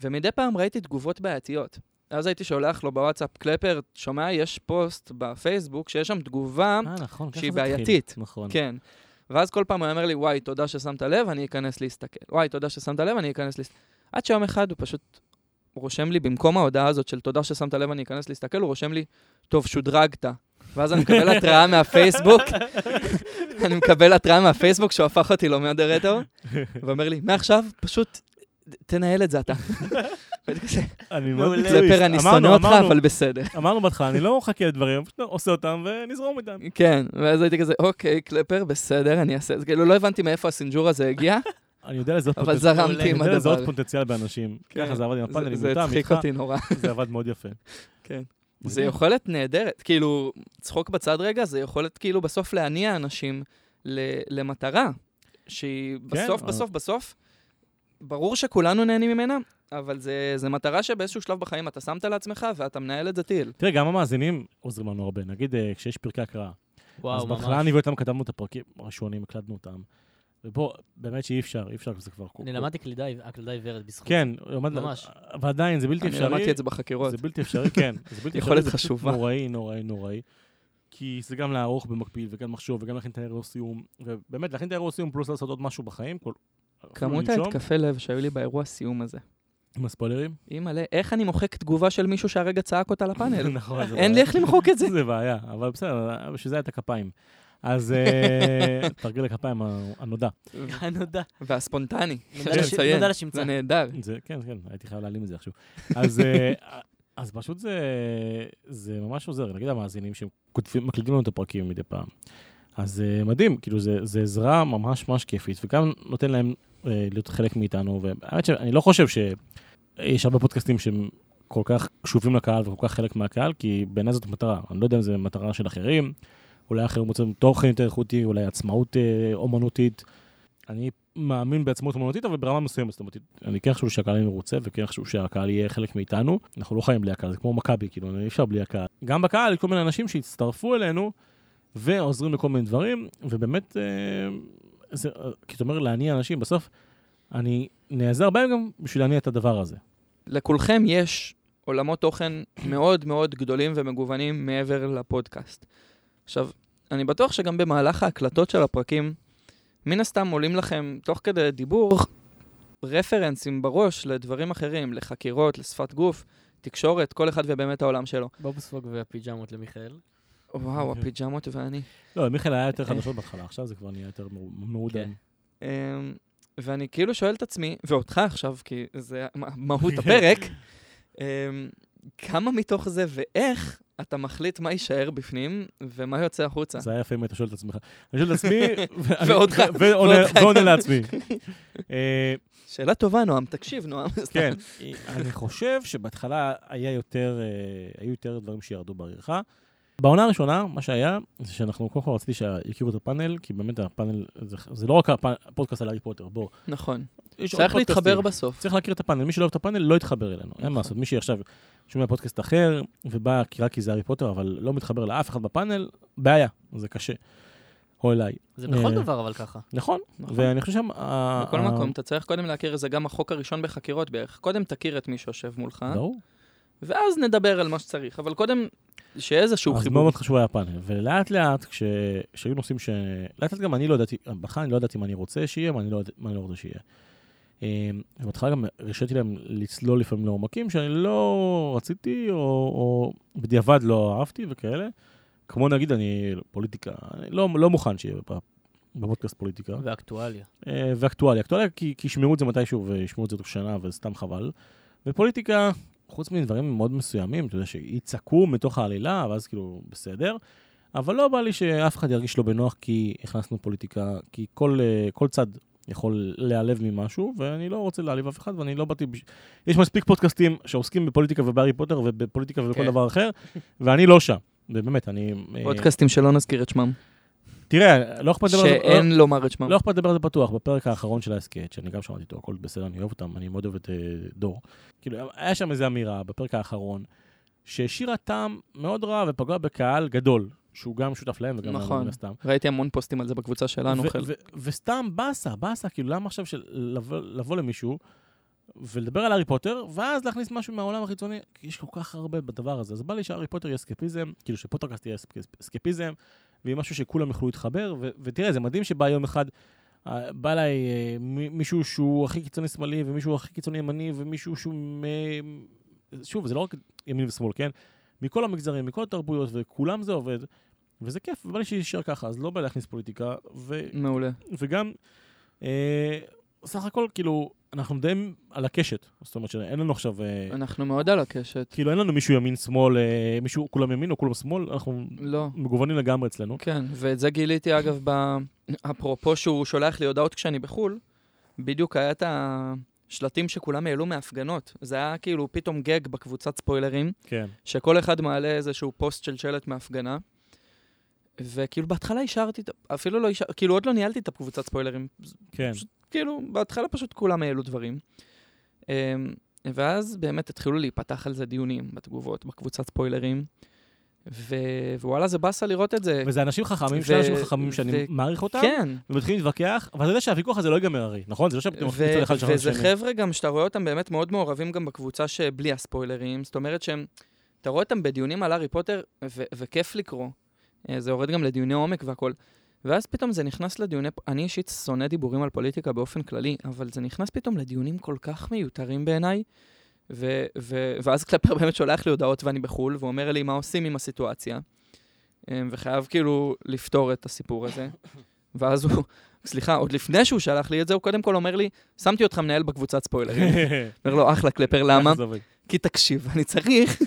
ומדי פעם ראיתי תגובות בעייתיות. אז הייתי שולח לו בוואטסאפ, קלפר, שומע, יש פוסט בפייסבוק שיש שם תגובה, אה, נכון, שהיא זה התחיל. בעייתית. נכון. כן. ואז כל פעם הוא אומר לי, וואי, תודה ששמת לב, אני אכנס להסתכל. וואי, תודה ששמת לב, אני אכנס להסתכל. עד שיום אחד הוא פשוט רושם לי, במקום ההודעה הזאת של תודה ששמת לב, אני אכנס להסתכל, הוא רושם לי, טוב, שודרגת. ואז אני מקבל התראה מהפייסבוק, אני מקבל התראה מהפייסבוק שהוא הפך אותי למודרטור, ואומר לי, מעכשיו, פשוט תנהל את זה אתה. אני מאוד. קלפר, אני שונא אותך, אבל בסדר. אמרנו בהתחלה, אני לא מחכה לדברים, פשוט עושה אותם ונזרום איתם. כן, ואז הייתי כזה, אוקיי, קלפר, בסדר, אני אעשה את זה. כאילו, לא הבנתי מאיפה הסינג'ור הזה הגיע, אני יודע לזהות אבל פוטנציאל- זרמתי אני עם יודע לזהות הדבר. פוטנציאל באנשים. כן. ככה זה עבד עם הפאנלים זה הצחיק אותי נורא. זה עבד מאוד יפה. כן. זה יכולת נהדרת. כאילו, צחוק בצד רגע, זה יכולת כאילו בסוף להניע אנשים ל- למטרה, שהיא כן, בסוף, אבל- בסוף, בסוף, ברור שכולנו נהנים ממנה, אבל זה, זה מטרה שבאיזשהו שלב בחיים אתה שמת לעצמך ואתה מנהל את זה טיל. תראה, גם המאזינים עוזרים לנו הרבה. נגיד, אה, כשיש פרקי הקראה. וואו, אז ממש. בהתחלה אני ואותם כתבנו את הפרקים הראשונים, הקלטנו אותם. ופה, באמת שאי אפשר, אי אפשר, זה כבר... אני למדתי קלידה, הקלדה עיוורת בזכות. כן. ממש. אבל עדיין, זה בלתי אני אפשרי. למדתי את זה בחקירות. זה בלתי אפשרי, כן. זה בלתי אפשרי, יכולת זה פשוט חשובה. נוראי, נוראי, נוראי. כי זה גם לערוך במקביל, וגם לחשוב, וגם להכין את האירוע סיום. ובאמת, להכין את האירוע סיום פלוס לעשות עוד משהו בחיים. כל- כמות ההתקפי לב שהיו לי באירוע סיום הזה. עם הספוילרים. אימא'לה, איך אני מוחק תגובה של מישהו שהרגע צעק אותה לפאנל? נכון, זה אין לי בעיה. איך למחוק את זה. זה בעיה, אבל בסדר, בשביל זה היה את הכפיים. אז אה, תרגיל הכפיים הנודע. הנודע. והספונטני, נודע לשמצה. זה נהדר. כן, כן, הייתי חייב להעלים את זה איכשהו. אז, אה, אז פשוט זה, זה ממש עוזר. נגיד המאזינים שמקליטים לנו את הפרקים מדי פעם. אז זה מדהים, כאילו זה, זה עזרה ממש ממש כיפית, וגם נותן להם אה, להיות חלק מאיתנו, והאמת שאני לא חושב שיש הרבה פודקאסטים שהם כל כך קשובים לקהל וכל כך חלק מהקהל, כי בעיניי זאת מטרה. אני לא יודע אם זו מטרה של אחרים, אולי אחרים רוצים תוכן יותר איכותי, אולי עצמאות אה, אומנותית. אני מאמין בעצמאות אומנותית, אבל ברמה מסוימת, זאת אומרת, אני כן חושב שהקהל יהיה מרוצה, וכן חושב שהקהל יהיה חלק מאיתנו. אנחנו לא חיים בלי הקהל, זה כמו מכבי, כאילו, אי אפשר בלי הקהל. גם בקהל, כל מיני אנשים שהצטרפו אלינו, ועוזרים לכל מיני דברים, ובאמת, אה, זה, כי אתה אומר להניע אנשים, בסוף, אני נעזר בהם גם בשביל להניע את הדבר הזה. לכולכם יש עולמות תוכן מאוד מאוד גדולים ומגוונים מעבר לפודקאסט. עכשיו, אני בטוח שגם במהלך ההקלטות של הפרקים, מן הסתם עולים לכם, תוך כדי דיבור, רפרנסים בראש לדברים אחרים, לחקירות, לשפת גוף, תקשורת, כל אחד ובאמת העולם שלו. בובספוג והפיג'מות למיכאל. וואו. הפיג'מות ואני. לא, מיכאל היה יותר חדשות בהתחלה, עכשיו זה כבר נהיה יותר מעודן. כן. אמ, ואני כאילו שואל את עצמי, ואותך עכשיו, כי זה מה- מהות הפרק, אמ, כמה מתוך זה ואיך אתה מחליט מה יישאר בפנים ומה יוצא החוצה. זה היה יפה אם היית שואל את עצמך. אני שואל את עצמי, ועונה- לעצמי. אה, שאלה טובה, נועם, תקשיב, נועם. כן, אני חושב שבהתחלה היה יותר, אה, היו יותר דברים שירדו בעריכה. בעונה הראשונה, מה שהיה, זה שאנחנו קודם כל רציתי שיכירו את הפאנל, כי באמת הפאנל, זה, זה לא רק הפ- הפודקאסט על הארי פוטר, בוא. נכון. צריך להתחבר. בסוף. צריך להכיר את הפאנל, מי שלא אוהב את הפאנל לא יתחבר אלינו, אין מה לעשות. מי שעכשיו שומע פודקאסט אחר, ובא כי רק כי זה הארי פוטר, אבל לא מתחבר לאף אחד בפאנל, בעיה, זה קשה. או אליי. זה בכל אה, דבר אבל ככה. נכון, נכון. ואני חושב שם... בכל מקום, אתה צריך קודם להכיר, זה גם החוק הראשון בחקירות בערך. קודם תכיר את מי שיושב מולך, ברור. ואז נדבר על מה שצריך. אבל קודם, שיהיה איזשהו אז מאוד חיבור. מאוד חשוב היה הפאנל, ולאט לאט, כש- כשהיו נושאים ש... לאט לאט גם אני לא ידעתי, בהתחלה אני לא ידעתי מה אני רוצה שיהיה, מה אני לא, יודע- מה אני לא רוצה שיהיה. ובהתחלה גם הרשיתי להם לצלול לפעמים לעומקים שאני לא רציתי, או, או בדיעבד לא אהבתי וכאלה. כמו נגיד, אני פוליטיקה, אני לא, לא מוכן שיהיה בפ- בפודקאסט פוליטיקה. ואקטואליה. אה, ואקטואליה. אקטואליה כי, כי ישמעו את זה מתישהו וישמעו את זה תוך שנה וסתם חבל. ופוליטיקה, חוץ מדברים מאוד מסוימים, אתה יודע, שיצעקו מתוך העלילה, ואז כאילו, בסדר. אבל לא בא לי שאף אחד ירגיש לא בנוח כי הכנסנו פוליטיקה, כי כל, אה, כל צד יכול להיעלב ממשהו, ואני לא רוצה להעליב אף אחד, ואני לא באתי... בש... יש מספיק פודקאסטים שעוסקים בפוליטיקה ובהארי פוטר ובפוליטיקה ובכל כן. דבר אחר, ואני לא שם. ובאמת, אני... אה, פודקאסטים שלא נזכיר את שמם. תראה, לא אכפת לדבר על זה... שאין לומר את שמם. לא אכפת לדבר על זה פתוח, בפרק האחרון של ההסכת, שאני גם שמעתי אותו, הכל בסדר, אני אוהב אותם, אני מאוד אוהב את אה, דור. כאילו, היה שם איזו אמירה בפרק האחרון, שהשאירה טעם מאוד רע ופגעה בקהל גדול, שהוא גם שותף להם וגם נכון. מן הסתם. ראיתי המון פוסטים על זה בקבוצה שלנו, ו-. ו- וסתם באסה, באסה, כאילו למה עכשיו של לבוא, לבוא למישהו ולדבר על הארי פוטר, ואז להכניס משהו מהעולם החיצוני, כי יש כל כך הרבה בדבר הזה. אז בא לי שהארי פוטר יהיה אסקפיזם, כאילו שפוטרקאסט יהיה אסק- אסקפיזם, ויהיה משהו שכולם יוכלו להתחבר, ו- ותראה, זה מדהים שבא יום אחד, אה, בא אליי אה, מישהו שהוא הכי קיצוני שמאלי, ומישהו הכי קיצוני ימני, ומישהו שהוא... מ- שוב, זה לא רק ימין ושמאל, כן? מכל המגזרים, מכל התרבויות, וכולם זה עובד, וזה כיף, ובא לי שיישאר ככה, אז לא בא להכניס פוליטיקה, ו... מעולה. וגם, אה, סך הכל, כאילו, אנחנו די על הקשת. זאת אומרת שאין לנו עכשיו, אה, אנחנו מאוד על הקשת. כאילו, אין לנו מישהו ימין-שמאל, אה, מישהו כולם ימין או כולם שמאל, אנחנו לא. מגוונים לגמרי אצלנו. כן, ואת זה גיליתי אגב, ב... אפרופו שהוא שולח לי הודעות כשאני בחו"ל, בדיוק היה את השלטים שכולם העלו מהפגנות. זה היה כאילו פתאום גג בקבוצת ספוילרים, כן. שכל אחד מעלה איזשהו פוסט של שלט מהפגנה. וכאילו בהתחלה אישרתי, את ה- אפילו לא אישרתי, כאילו עוד לא ניהלתי את הקבוצת ספוילרים. כן. פשוט, כאילו, בהתחלה פשוט כולם העלו דברים. אמ, ואז באמת התחילו להיפתח על זה דיונים בתגובות, בקבוצת ספוילרים. ו... ווואלה, זה באסה לראות את זה. וזה אנשים חכמים, ו- שני אנשים חכמים שאני ו- מעריך אותם, כן, ומתחילים להתווכח, אבל אתה יודע שהוויכוח הזה לא ייגמר הרי, נכון? זה לא שפתאום ו- מצד אחד שלנו וזה. חבר'ה גם שאתה רואה אותם באמת מאוד מעורבים גם בקבוצה שבלי הספוילרים, זאת אומרת שהם, אתה רואה אותם בדיונים על הארי פוטר, ו- וכיף לקרוא. אה, זה יורד גם לדיוני עומק והכל. ואז פתאום זה נכנס לדיוני, אני אישית שונא דיבורים על פוליטיקה באופן כללי, אבל זה נכנס פתאום לדיונים כל כך מיותרים בעיניי, ו- ו- ואז קלפר באמת שולח לי הודעות ואני בחו"ל, והוא אומר לי מה עושים עם הסיטואציה, אה, וחייב כאילו לפתור את הסיפור הזה. ואז הוא, סליחה, עוד לפני שהוא שלח לי את זה, הוא קודם כל אומר לי, שמתי אותך מנהל בקבוצת ספוילרים. אומר לו, אחלה קלפר, למה? כי תקשיב, אני צריך.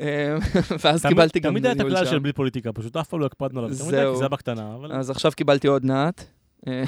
אה, ואז קיבלתי גם תמיד היה את ניהול הכלל של שם. בלי פוליטיקה, פשוט אף פעם לא הקפדנו עליו. תמיד היה, זהו. זה היה בקטנה, אבל... אז עכשיו קיבלתי עוד מעט. אה,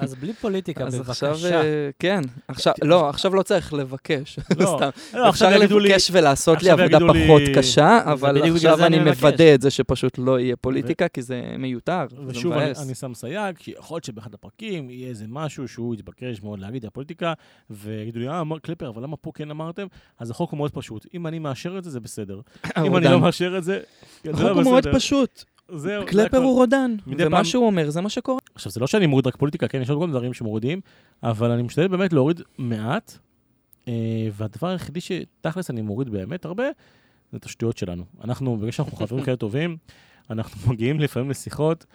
אז בלי פוליטיקה, אז עכשיו, בבקשה. אה, כן, עכשיו, לא, עכשיו לא צריך לבקש. לא, סתם. לא, אפשר לי... לבקש ולעשות לי עבודה לי- פחות קשה, אבל עכשיו זה אני. מוודא את זה שפשוט לא יהיה פוליטיקה, כי זה מיותר, זה ושוב, אני, מבאס. אני שם סייג, כי יכול להיות שבאחד הפרקים יהיה איזה משהו שהוא יתבקש מאוד להגיד על פוליטיקה, ויגידו לי, אה, אמר קלפר, אבל למה פה כן אמרתם? אז החוק הוא מאוד פשוט. אם אני מאשר את זה, זה בסדר. אם אני. לא מאשר את זה, זה החוק לא הוא מאוד בסדר. פשוט, זהו, זה קלפר. הוא רודן, ומה שהוא אומר זה מה שקורה. עכשיו, זה לא שאני מוריד רק פוליטיקה, כן, יש עוד כל מיני דברים שמורידים, אבל אני משתדל באמת להוריד מעט, אה, והדבר היחידי שתכלס אני מוריד באמת הרבה, זה את השטויות שלנו. אנחנו, בגלל שאנחנו חברים כאלה טובים, אנחנו מגיעים לפעמים לשיחות,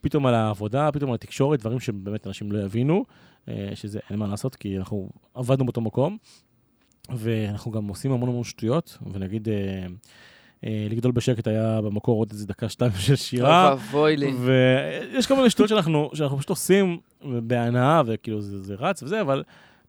פתאום על העבודה, פתאום על התקשורת, דברים שבאמת אנשים לא יבינו, אה, שזה אין מה לעשות, כי אנחנו עבדנו באותו מקום, ואנחנו גם עושים המון המון שטויות, ונגיד, אה, לגדול בשקט היה במקור עוד איזה דקה, שתיים של שירה. אוי לי. ויש כל מיני שטויות שאנחנו, שאנחנו פשוט עושים בהנאה, וכאילו זה, זה רץ וזה, אבל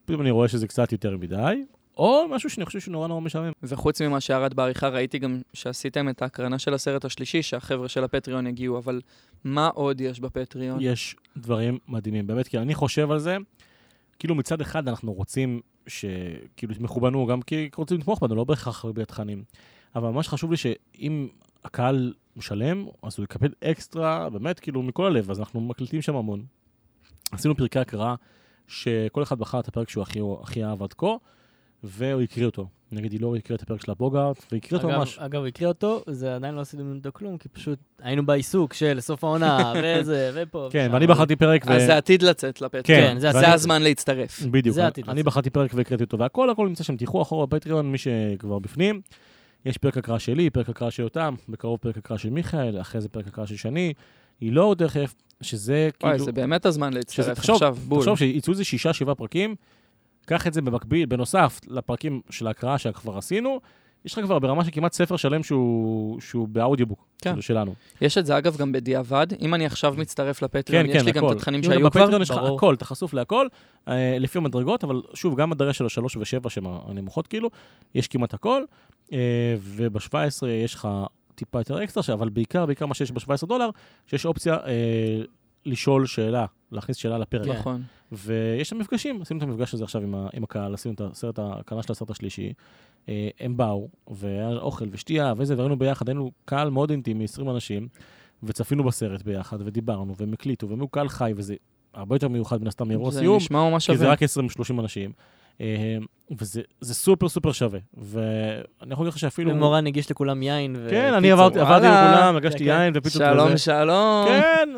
פתאום אני רואה שזה קצת יותר מדי, או משהו שאני חושב שהוא נורא משעמם. וחוץ ממה שירד בעריכה, ראיתי גם שעשיתם את ההקרנה של הסרט השלישי, שהחבר'ה של הפטריון יגיעו, אבל מה עוד יש בפטריון? יש דברים מדהימים, באמת, כי אני חושב על זה, כאילו מצד אחד אנחנו רוצים שכאילו יתמכו בנו, גם כי רוצים לתמוך בנו, לא בהכרח הרבה תכנים. אבל ממש חשוב לי שאם הקהל משלם, אז הוא יקבל אקסטרה, באמת, כאילו, מכל הלב, אז אנחנו מקליטים שם המון. עשינו פרקי הקראה, שכל אחד בחר את הפרק שהוא הכי, הכי אהב עד כה, והוא הקריא אותו. נגיד, אילור הקריא את הפרק של הבוגארט, והקריא אותו ממש. אגב, הוא הקריא אותו, זה עדיין לא עשינו איתו כלום, כי פשוט היינו בעיסוק של סוף העונה, וזה, ופה. כן, ושם. ואני בחרתי פרק, ו... אז זה עתיד לצאת לפטריון. כן, זה זה ואני- הזמן להצטרף. בדיוק. זה העתיד אני לעשות. בחרתי פרק והקראתי אותו, והכל הכל נמצא שם, תלכו אחורה בפטריון, מי שכבר בפנים. יש פרק הקראה שלי, פרק הקראה של יותם, בקרוב פרק הקראה של מיכאל, אחרי זה פרק הקראה של שני, אילור תכף, שזה וואי, כאילו... זה באמת הזמן שזה- להצטרף תחשוב- עכשיו, בול. תחשוב שיצאו איזה שישה, שבעה פרקים, קח את זה במקביל, בנוסף לפרקים של ההקראה שכבר עשינו, יש לך כבר ברמה של כמעט ספר שלם שהוא, שהוא באודיובוק, כן. כאילו שלנו. יש את זה אגב גם בדיעבד, אם אני עכשיו מצטרף לפטריון, כן, יש כן, לי גם את הכל. התכנים שהיו כבר. בפטריון יש לך ברור. הכל, אתה חשוף להכל, אה, לפי המדרגות, אבל שוב, גם מדרגה של השלוש ושבע, שהן הנמוכות כאילו, יש כמעט הכל, אה, וב-17 יש לך טיפה יותר אקסטרה, אבל בעיקר, בעיקר מה שיש ב-17 דולר, שיש אופציה אה, לשאול שאלה, להכניס שאלה לפרק. כן. נכון. ויש שם מפגשים, עשינו את המפגש הזה עכשיו עם, ה- עם הקהל, עשינו את הסרט, הקרנה של הסרט השלישי. אה, הם באו, והיה אוכל ושתייה וזה, והיינו ביחד, היינו קהל מאוד אינטימי, 20 אנשים, וצפינו בסרט ביחד, ודיברנו, והם הקליטו, והם היו קהל חי, וזה הרבה יותר מיוחד מן הסתם מאירוע סיום, כי זה. רק 20-30 אנשים. אה, וזה זה סופר סופר שווה. ואני יכול להגיד לך שאפילו... ומורן הגיש לכולם יין ו... כן, אני. עברתי. לכולם, הגשתי כן, כן. יין ופיצות שלום. שלום. כן,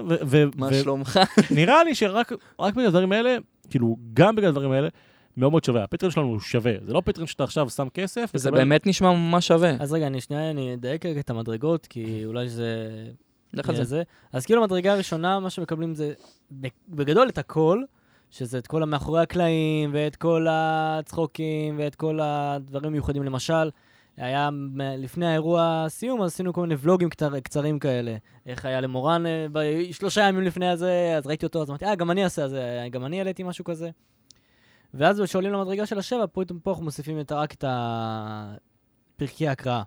מה שלומך? נראה לי שרק רק בגלל הדברים האלה, כאילו, גם בגלל הדברים האלה, מאוד מאוד שווה. ה Patreon שלנו הוא שווה. זה לא Patreon שאתה עכשיו שם כסף. זה באמת נשמע ממש שווה. אז רגע, אני שנייה, אני אדייק רגע את המדרגות, כי אולי זה... לך על זה. אז כאילו המדרגה הראשונה, מה שמקבלים זה בגדול את הכל, שזה את כל המאחורי הקלעים, ואת כל הצחוקים, ואת כל הדברים מיוחדים. למשל, היה לפני האירוע סיום, אז עשינו כל מיני ולוגים קצר, קצרים כאלה. איך היה למורן אה, שלושה ימים לפני הזה, אז ראיתי אותו, אז אמרתי, אה, גם אני אעשה, אז אה, גם אני העליתי משהו כזה. ואז כשעולים למדרגה של השבע, פה אנחנו מוסיפים את, רק את הפרקי ההקראה.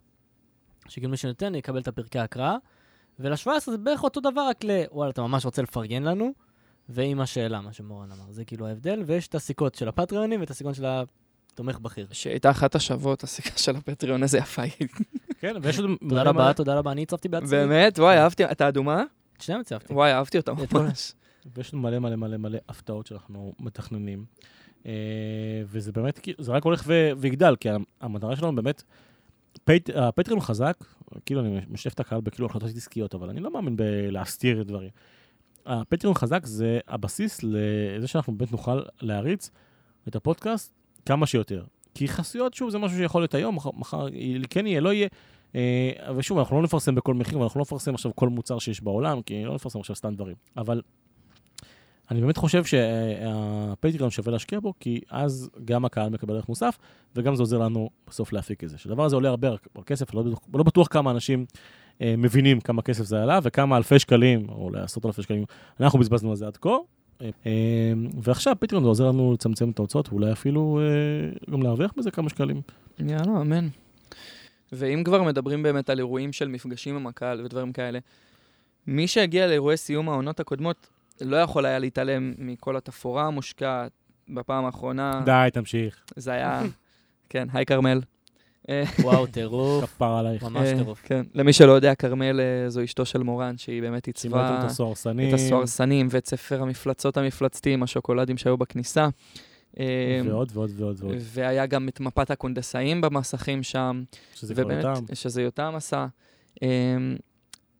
שגם מי שנותן יקבל את הפרקי ההקראה. ול-17 זה בערך אותו דבר, רק ל... וואלה, אתה ממש רוצה לפרגן לנו, ועם השאלה, מה שמורן אמר. זה כאילו ההבדל, ויש את הסיכות של הפטריונים ואת הסיכות של התומך בכיר. שהייתה אחת השוות, הסיכה של הפטריון, איזה יפה היא. כן, ויש עוד... תודה רבה, תודה רבה, אני הצבתי בעצמי. באמת? וואי, אהבתי, אתה אדומה? את שניהם הצבתי. וואי, אהבתי אותה ממש. ויש לנו מלא מלא מלא מלא הפתעות שאנחנו מתכננים. אה, וזה באמת, זה רק הולך ויגדל, כי המטרה שלנו באמת, הפטריון חזק, כאילו אני משתף את הקהל בכאילו החלטות עסקיות, אבל אני לא מאמין בלהסתיר דברים. הפטריון חזק זה הבסיס לזה שאנחנו באמת נוכל להריץ את הפודקאסט כמה שיותר. כי חסויות, שוב, זה משהו שיכול להיות היום, מחר, מחר כן יהיה, לא יהיה. אה, ושוב, אנחנו לא נפרסם בכל מחיר, ואנחנו לא נפרסם עכשיו כל מוצר שיש בעולם, כי לא נפרסם עכשיו סתם דברים. אבל אני באמת חושב שהפטריון שווה להשקיע בו, כי אז גם הקהל מקבל ערך מוסף, וגם זה עוזר לנו בסוף להפיק את זה. שהדבר הזה עולה הרבה כסף, לא, בטוח- לא בטוח כמה אנשים אה, מבינים כמה כסף זה עלה, וכמה אלפי שקלים, או לעשרות אלפי שקלים, אנחנו בזבזנו על זה עד כה. אה, אה, ועכשיו פטריון זה עוזר לנו לצמצם את ההוצאות, ואולי אפילו אה, גם להרוויח בזה כמה שקלים. יאללה, אמן. ואם כבר מדברים באמת על אירועים של מפגשים עם הקהל ודברים כאלה, מי שהגיע לאירועי סיום העונות הקודמות לא יכול היה להתעלם מכל התפאורה המושקעת בפעם האחרונה. די, תמשיך. זה היה, כן, היי כרמל. אה, וואו, טירוף, כפר עלייך. ממש אה, טירוף. כן, למי שלא יודע, כרמל אה, זו אשתו של מורן, שהיא באמת עיצבה את הסוהרסנים. את הסוהרסנים ואת ספר המפלצות המפלצתיים, השוקולדים שהיו בכניסה. ועוד ועוד ועוד ועוד. והיה גם את מפת הקונדסאים במסכים שם. שזה כבר אותם. שזה יותם עשה. אמ,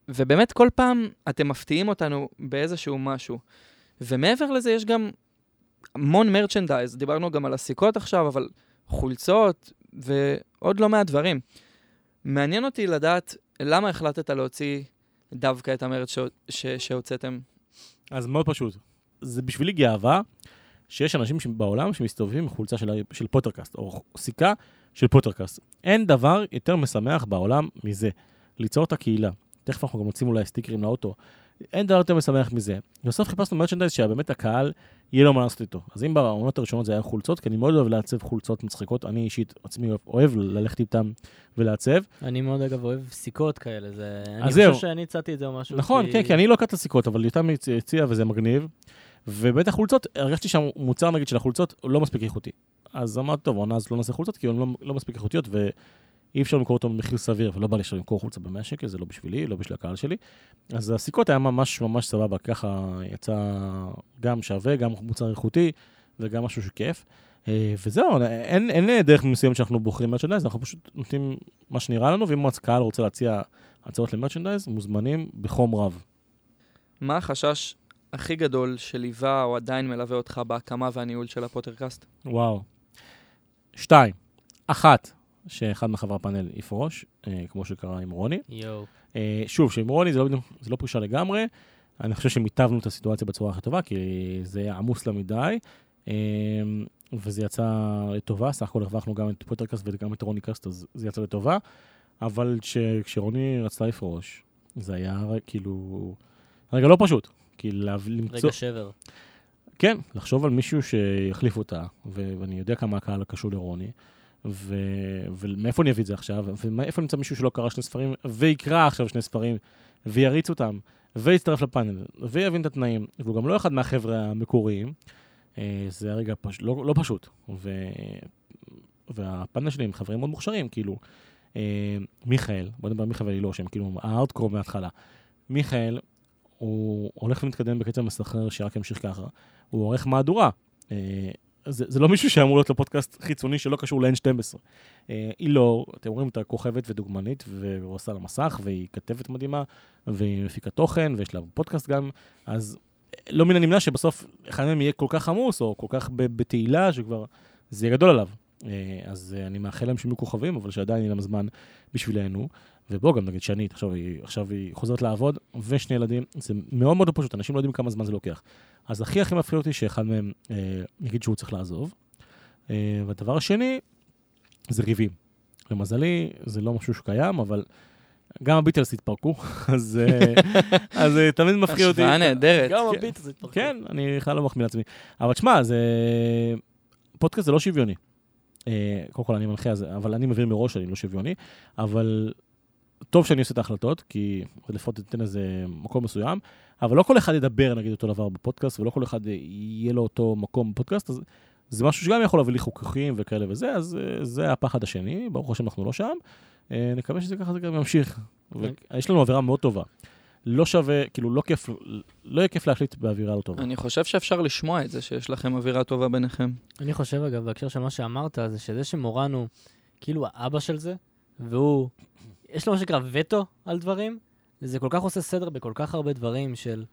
ובאמת, כל פעם אתם מפתיעים אותנו באיזשהו משהו. ומעבר לזה, יש גם המון merchandise. דיברנו גם על הסיכות עכשיו, אבל חולצות ועוד לא מעט דברים. מעניין אותי לדעת למה החלטת להוציא דווקא את ה merch שהוצאתם. אז מאוד פשוט. זה בשבילי גאווה שיש אנשים בעולם שמסתובבים עם חולצה של, של פוטרקאסט, או סיכה של פוטרקאסט. אין דבר יותר משמח בעולם מזה, ליצור את הקהילה. תכף אנחנו גם מוצאים אולי סטיקרים לאוטו. אין דבר יותר משמח מזה. בסוף חיפשנו מרצ'נדייז שבאמת הקהל, יהיה לו מה לעשות איתו. אז אם בעונות הראשונות זה היה חולצות, כי אני מאוד אוהב לעצב חולצות מצחיקות, אני אישית עצמי אוהב, ללכת איתם ולעצב. אני מאוד, אגב, אוהב סיכות כאלה, זה... אני אז חושב זהו. שאני הצעתי את זה או משהו, נכון, כן, כי אני לא קטע סיכות, אבל יותם הצ- הציע וזה מגניב. ובאמת החולצות, הרגשתי שהמוצר נגיד של החולצות הוא לא מספיק איכותי. אז אמרתי, טוב, עונה אז לא נעשה חולצות, כי הן לא, לא מספיק איכותיות, ואי אפשר למכור אותו במחיר סביר, ולא בא לי למכור חולצה ב-100 שקל, זה לא בשבילי, לא בשביל הקהל שלי. אז הסיכות היה ממש ממש סבבה, ככה יצא גם שווה, גם מוצר איכותי, וגם משהו שכיף. אה, וזהו, אין, אין דרך מסוימת שאנחנו בוחרים merchandise, אנחנו פשוט נותנים מה שנראה לנו, ואם הקהל רוצה להציע הצעות ל merchandise, מוזמנים בחום רב. מה החשש הכי גדול שליווה או עדיין מלווה אותך בהקמה והניהול של הפוטרקאסט? וואו. שתיים. אחת, שאחד מחברי הפאנל יפרוש, אה, כמו שקרה עם רוני. יואו. אה, שוב, שעם רוני זה לא, זה לא פרישה לגמרי. אני חושב שמיטבנו את הסיטואציה בצורה הכי טובה, כי זה היה עמוס לה מדי, אה, וזה יצא לטובה. סך הכל הרווחנו גם את פוטרקאסט וגם את רוני קאסט, אז זה יצא לטובה. אבל כש, כשרוני רצתה לפרוש, זה היה כאילו... רגע לא פשוט. כי לה- למצוא... רגע שבר. כן, לחשוב על מישהו שיחליף אותה, ואני יודע כמה הקהל קשור לרוני, ו- ומאיפה אני אביא את זה עכשיו, ומאיפה נמצא מישהו שלא קרא שני ספרים, ויקרא עכשיו שני ספרים, ויריץ אותם, ויצטרף לפאנל, ויבין את התנאים, והוא גם לא אחד מהחבר'ה המקוריים, אה, זה הרגע פש... לא, לא פשוט. ו... והפאנל שלי עם חברים מאוד מוכשרים, כאילו, אה, מיכאל, בוא נדבר על מיכאל ולילו, שהם כאילו הארדקור מההתחלה. מיכאל, הוא הולך ומתקדם בקצב מסחרר שרק ימשיך ככה. הוא עורך מהדורה. אה, זה, זה לא מישהו שאמור להיות לו פודקאסט חיצוני שלא קשור ל-N12. אה, היא לא, אתם רואים אותה כוכבת ודוגמנית, והיא עושה לה מסך, והיא כתבת מדהימה, והיא מפיקה תוכן, ויש לה פודקאסט גם, אז לא מן הנמנע שבסוף אחד מהם יהיה כל כך עמוס, או כל כך בתהילה, שכבר זה יהיה גדול עליו. אה, אז אה, אני מאחל להם שהם יהיו כוכבים, אבל שעדיין יהיה להם זמן בשבילנו. ובוא, גם נגיד שנית, עכשיו היא, עכשיו היא חוזרת לעבוד, ושני ילדים, זה מאוד מאוד לא פשוט, אנשים לא יודעים כמה זמן זה לוקח. אז הכי הכי מפחיד אותי שאחד מהם אה, יגיד שהוא צריך לעזוב. אה, והדבר השני, זה ריבים. למזלי, זה לא משהו שקיים, אבל גם הביטלס התפרקו, אז, אה, אז אה, תמיד מפחיד אותי. השוואה נהדרת. גם כן. הביט הזה התפרקו. כן, אני בכלל לא מחמיא לעצמי. אבל תשמע, זה... פודקאסט זה לא שוויוני. אה, קודם כל אני מנחה, אבל אני מבין מראש שאני לא שוויוני, אבל טוב שאני עושה את ההחלטות, כי זה לפחות ייתן איזה מקום מסוים, אבל לא כל אחד ידבר נגיד אותו דבר בפודקאסט, ולא כל אחד יהיה לו אותו מקום בפודקאסט, אז זה משהו שגם יכול להביא לי חיכוכים וכאלה וזה, אז אה, זה הפחד השני, ברוך השם אנחנו לא שם. אה, נקווה שזה ככה זה גם ימשיך. ויש לנו אווירה מאוד טובה. לא שווה, כאילו, לא כיף, לא יהיה כיף להחליט באווירה לא טובה. אני חושב שאפשר לשמוע את זה, שיש לכם אווירה טובה ביניכם. אני חושב, אגב, בהקשר של מה שאמרת, זה שזה שמורן הוא כאילו האבא של זה, והוא, יש לו מה שנקרא וטו על דברים, וזה כל כך עושה סדר בכל כך הרבה דברים של...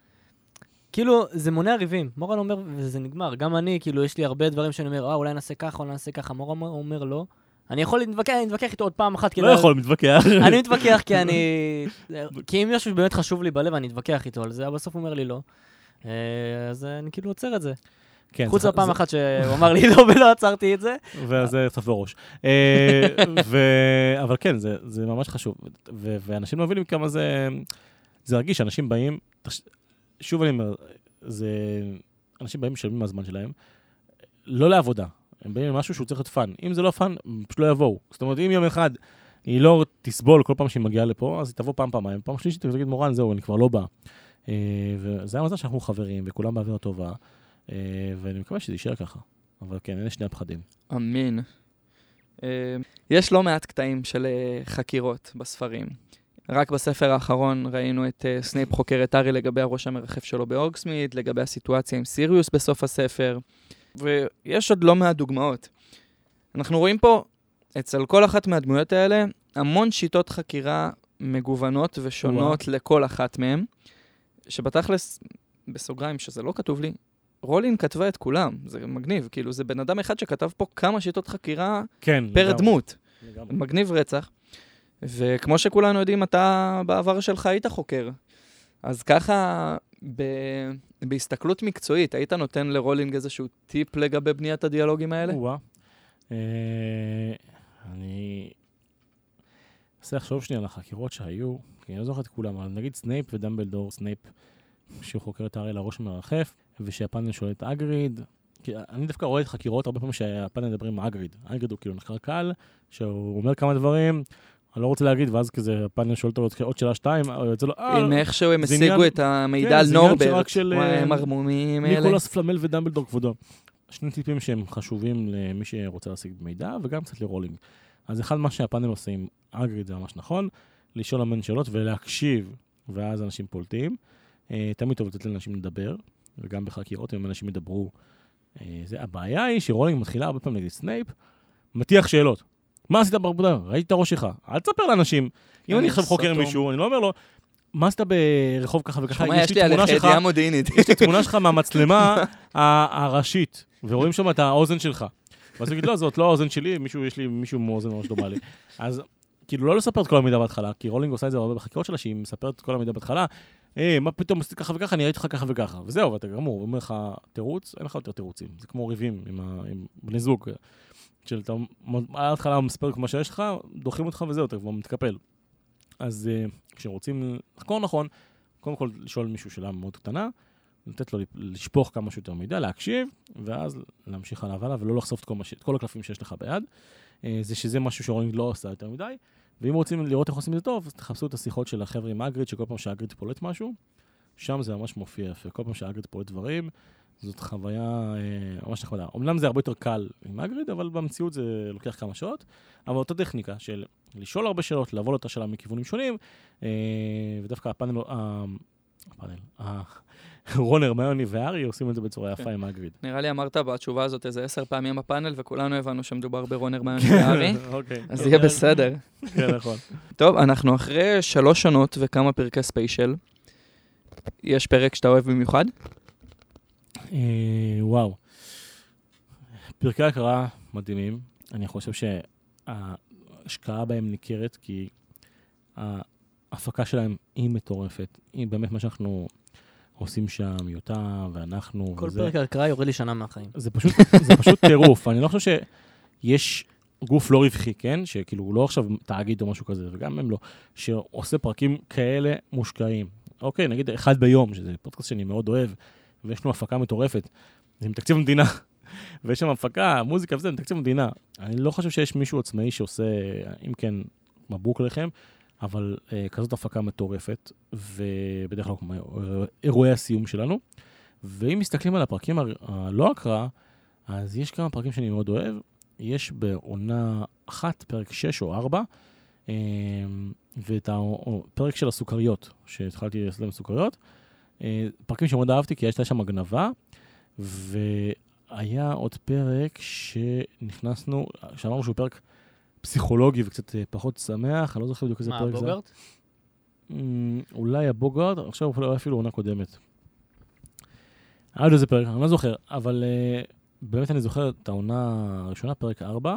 כאילו, זה מונע ריבים. מורן אומר, וזה נגמר. גם אני, כאילו, יש לי הרבה דברים שאני אומר, אה, אולי נעשה ככה, אולי נעשה ככה. מורן אומר, לא. אני יכול להתווכח, אני אתווכח איתו עוד פעם אחת. לא כדי- יכול להתווכח. אני מתווכח כי אני... כי אם משהו שבאמת חשוב לי בלב, אני אתווכח איתו על זה, אבל בסוף הוא אומר לי לא. אה, אז אני כאילו עוצר את זה. כן, חוץ זה- מהפעם זה- אחת שהוא אמר לי לא ולא עצרתי את זה. וזה צף בראש. אה, אבל כן, זה, זה ממש חשוב. ו- ואנשים לא מבינים כמה זה... זה רגיש, אנשים באים... שוב אני אומר, זה... אנשים באים משלמים מהזמן שלהם, לא לעבודה. הם באים למשהו שהוא צריך להיות fun. אם זה לא fun, הם פשוט לא יבואו. זאת אומרת, אם יום אחד היא לא תסבול כל פעם שהיא מגיעה לפה, אז היא תבוא פעם, פעמיים. פעם שלישית היא תגיד, מורן, זהו, אני כבר לא באה. אה, וזה המזל שאנחנו חברים, וכולם באווירה טובה, ואני מקווה שזה יישאר ככה. אבל כן, אלה שני הפחדים. אמין. אה, יש לא מעט קטעים של אה, חקירות בספרים. רק בספר האחרון ראינו את אה, סנייפ חוקר את הארי לגבי הראש המרחף שלו באורקסמית, לגבי הסיטואציה עם סיריוס בסוף הספר, ויש עוד לא מעט דוגמאות. אנחנו רואים פה, אצל כל אחת מהדמויות האלה, המון שיטות חקירה מגוונות ושונות לכל אחת מהן, שבתכלס, בסוגריים, שזה לא כתוב לי, רולין כתבה את כולם, זה מגניב, כאילו זה בן אדם אחד שכתב פה כמה שיטות חקירה כן. פר לגמרי, דמות, לגמרי. מגניב רצח. וכמו שכולנו יודעים, אתה בעבר שלך היית חוקר. אז ככה, ב... בהסתכלות מקצועית, היית נותן לרולינג איזשהו טיפ לגבי בניית הדיאלוגים האלה? או-אה. אה, אני אנסה לחשוב שנייה על החקירות שהיו, כי אני לא זוכר את כולם, אבל נגיד סנייפ ודמבלדור, סנייפ, שהוא חוקר את הארי לראש מרחף, ושהפאנל שואל את האגריד. אני דווקא רואה את חקירות הרבה פעמים שהפאנל מדברים עם האגריד. האגריד הוא כאילו נחקר קל, שהוא אומר כמה דברים, אני לא רוצה להגיד, ואז כזה הפאנל שואל אותו עוד שאלה שתיים, או יוצא לו, אה, עם איכשהו הם השיגו את המידע כן, על נורברט. וואי, אה, הם ערמומיים אלה. ניקולס פלמל ודמבלדור כבודו. שני טיפים שהם חשובים למי שרוצה להשיג מידע, וגם קצת לרולינג. אז אחד מה שהפאנל עושה עם האגריד זה ממש נכון, לשאול המון שאלות ולהקשיב, ואז אנשים פולטים. אה, תמיד טוב לתת לאנשים לדבר, וגם בחקירות, אם אנשים ידברו. אה, זה, הבעיה היא שרולינג מתחילה הרבה פעמים נגיד סנייפ, מטיח שאלות. מה עשית בעבודה? ראיתי את הראש שלך. אל תספר לאנשים. אם אני עכשיו חוקר. מישהו, אני לא אומר לו, מה עשית ברחוב ככה וככה? יש לי תמונה שלך. יש לי תמונה שלך מהמצלמה הראשית, ורואים שם את האוזן שלך. ואז הוא יגיד, לא, זאת לא האוזן שלי, מישהו, יש לי מישהו עם אוזן ממש דומה לי. אז כאילו, לא לספר את כל המידע בהתחלה, כי רולינג עושה את זה הרבה בחקירות שלה, שהיא מספרת את כל המידע בהתחלה, היי, מה פתאום עשית ככה וככה, אני ראיתי אותך ככה וככה. וזהו, ואתה גמור, אומר לך תירוץ, אין לך יותר תירוצים. זה כמו ריבים עם, ה- עם בני זוג. של אתה, מההתחלה מספר כמו שיש לך, דוחים אותך וזהו, אתה כבר מתקפל. אז אה, כשרוצים לחקור נכון, קודם כל לשאול מישהו שאלה מאוד קטנה, לתת לו לשפוך כמה שיותר מידע, להקשיב, ואז להמשיך הלאה והלאה, ולא לחשוף את כל, מש... את כל הקלפים שיש לך ביד. אה, זה שזה משהו שרולינג לא עושה יותר מדי. ואם רוצים לראות איך עושים את זה טוב, אז תחפשו את השיחות של החבר'ה עם אגריד, שכל פעם שאגריד פולט משהו, שם זה ממש מופיע יפה. כל פעם שאגריד פולט דברים, זאת חוויה אה, ממש נחמדה. אמנם זה הרבה יותר קל עם אגריד, אבל במציאות זה לוקח כמה שעות. אבל אותה טכניקה של לשאול הרבה שאלות, לבוא לאותה שאלה מכיוונים שונים, אה, ודווקא הפאנל, ה- הפאנל, ה- רון, הרמיוני והארי עושים את זה בצורה יפה כן. עם אגריד. נראה לי אמרת בתשובה הזאת איזה עשר פעמים בפאנל, וכולנו הבנו שמדובר ברון הרמיוני והארי, אוקיי. אז יהיה בסדר. כן, נכון. טוב, אנחנו אחרי שלוש עונות וכמה פרקי ספיישל. יש פרק שאתה אוהב במיוחד? אה, וואו. פרקי הקראה מדהימים. אני חושב שההשקעה בהם ניכרת, כי ההפקה שלהם היא מטורפת. היא באמת מה שאנחנו עושים שם, יותה ואנחנו כל וזה. פרק הקראה יורד לי שנה מהחיים. זה פשוט, זה פשוט טירוף. אני לא חושב שיש גוף לא רווחי, כן? שכאילו הוא לא עכשיו תאגיד או משהו כזה, וגם הם לא, שעושה פרקים כאלה מושקעים. אוקיי, נגיד אחד ביום, שזה פודקאסט שאני מאוד אוהב, ויש לנו הפקה מטורפת. זה מתקציב המדינה, ויש שם הפקה, מוזיקה וזה, מתקציב המדינה. אני לא חושב שיש מישהו עצמאי שעושה, אם כן, מבוק לכם, אבל אה, כזאת הפקה מטורפת, ובדרך כלל אירועי הסיום שלנו. ואם מסתכלים על הפרקים הלא הקראה, אז יש כמה פרקים שאני מאוד אוהב. יש בעונה אחת, פרק 6 או 4, ואת הפרק של הסוכריות, שהתחלתי לעשות עם סוכריות. אה, פרקים שמאוד אהבתי, כי הייתה שם הגנבה, והיה עוד פרק שנכנסנו, שאמרנו שהוא פרק פסיכולוגי וקצת אה, פחות שמח, אני לא זוכר בדיוק איזה מה, פרק זה. בוגארט? אמ, אולי הבוגארד, עכשיו אולי אפילו עונה קודמת. היה עוד איזה פרק, אני לא זוכר, אבל uh, באמת אני זוכר את העונה הראשונה, פרק 4.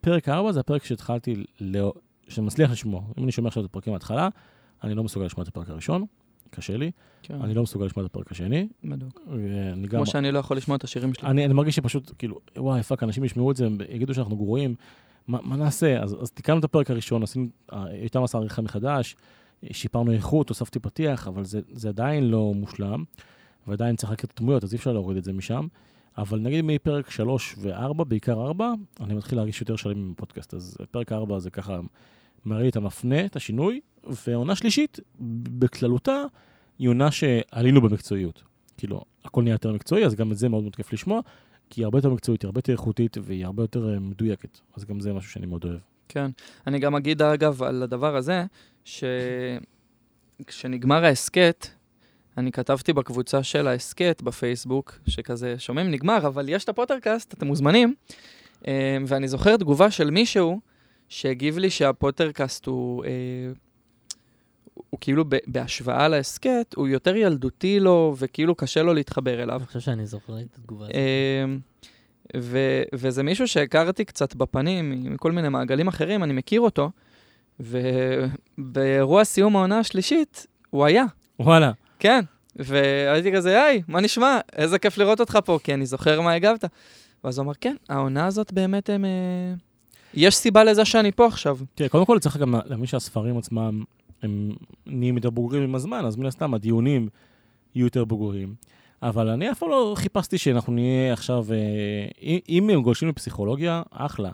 פרק 4 זה הפרק שהתחלתי, לא, שמצליחה לשמוע. אם אני שומע עכשיו את הפרקים מההתחלה, אני לא מסוגל לשמוע את הפרק הראשון, קשה לי. כן, אני לא מסוגל לשמוע את הפרק השני. בדיוק. גם... כמו שאני לא יכול לשמוע את השירים שלי. אני, אני מרגיש שפשוט, כאילו, וואי, fuck, אנשים ישמעו את זה, הם יגידו שאנחנו גרועים, מה, מה נעשה? אז, אז תיקנו את הפרק הראשון, עשינו, אה, הייתה מסע עריכה מחדש, שיפרנו איכות, הוספתי פתיח, אבל זה, זה עדיין לא מושלם, ועדיין צריך להכיר את הדמויות, אז אי אפשר להוריד את זה משם. אבל נגיד מפרק 3 ו-4, בעיקר 4, אני מתחיל להרגיש יותר שלם עם הפודקאסט. אז פרק 4 זה ככה מראה לי את המפנה, את השינוי, ועונה שלישית, בכללותה, היא עונה שעלינו במקצועיות. כאילו, הכל נהיה יותר מקצועי, אז גם את זה מאוד מאוד כיף לשמוע, כי היא הרבה יותר מקצועית, היא הרבה יותר איכותית, והיא הרבה יותר אה, מדויקת. אז גם זה משהו שאני מאוד אוהב. כן. אני גם אגיד, אגב, על הדבר הזה, שכשנגמר ההסכת, אני כתבתי בקבוצה של ההסכת בפייסבוק, שכזה, שומעים, נגמר, אבל יש את הפוטרקאסט, אתם מוזמנים. אה, ואני זוכר תגובה של מישהו שהגיב לי שהפוטרקאסט הוא, אה, הוא כאילו ב- בהשוואה להסכת, הוא יותר ילדותי לו, וכאילו קשה לו להתחבר אליו. אני חושב שאני זוכר את התגובה הזאת. אמ, ו- וזה מישהו שהכרתי קצת בפנים מכל מיני מעגלים אחרים, אני מכיר אותו, ובאירוע סיום העונה השלישית, הוא היה, וואלה. כן. והייתי כזה, היי, מה נשמע? איזה כיף לראות אותך פה, כי אני זוכר מה הגבת. ואז הוא אמר, כן, העונה הזאת באמת הם... אה, יש סיבה לזה שאני פה עכשיו. תראה, קודם כל צריך גם להבין שהספרים עצמם, הם נהיים יותר בוגרים עם הזמן, אז מן הסתם הדיונים יהיו יותר בוגרים. אבל אני אף פעם לא חיפשתי שאנחנו נהיה עכשיו, אה, אם- הם גולשים לפסיכולוגיה, אחלה.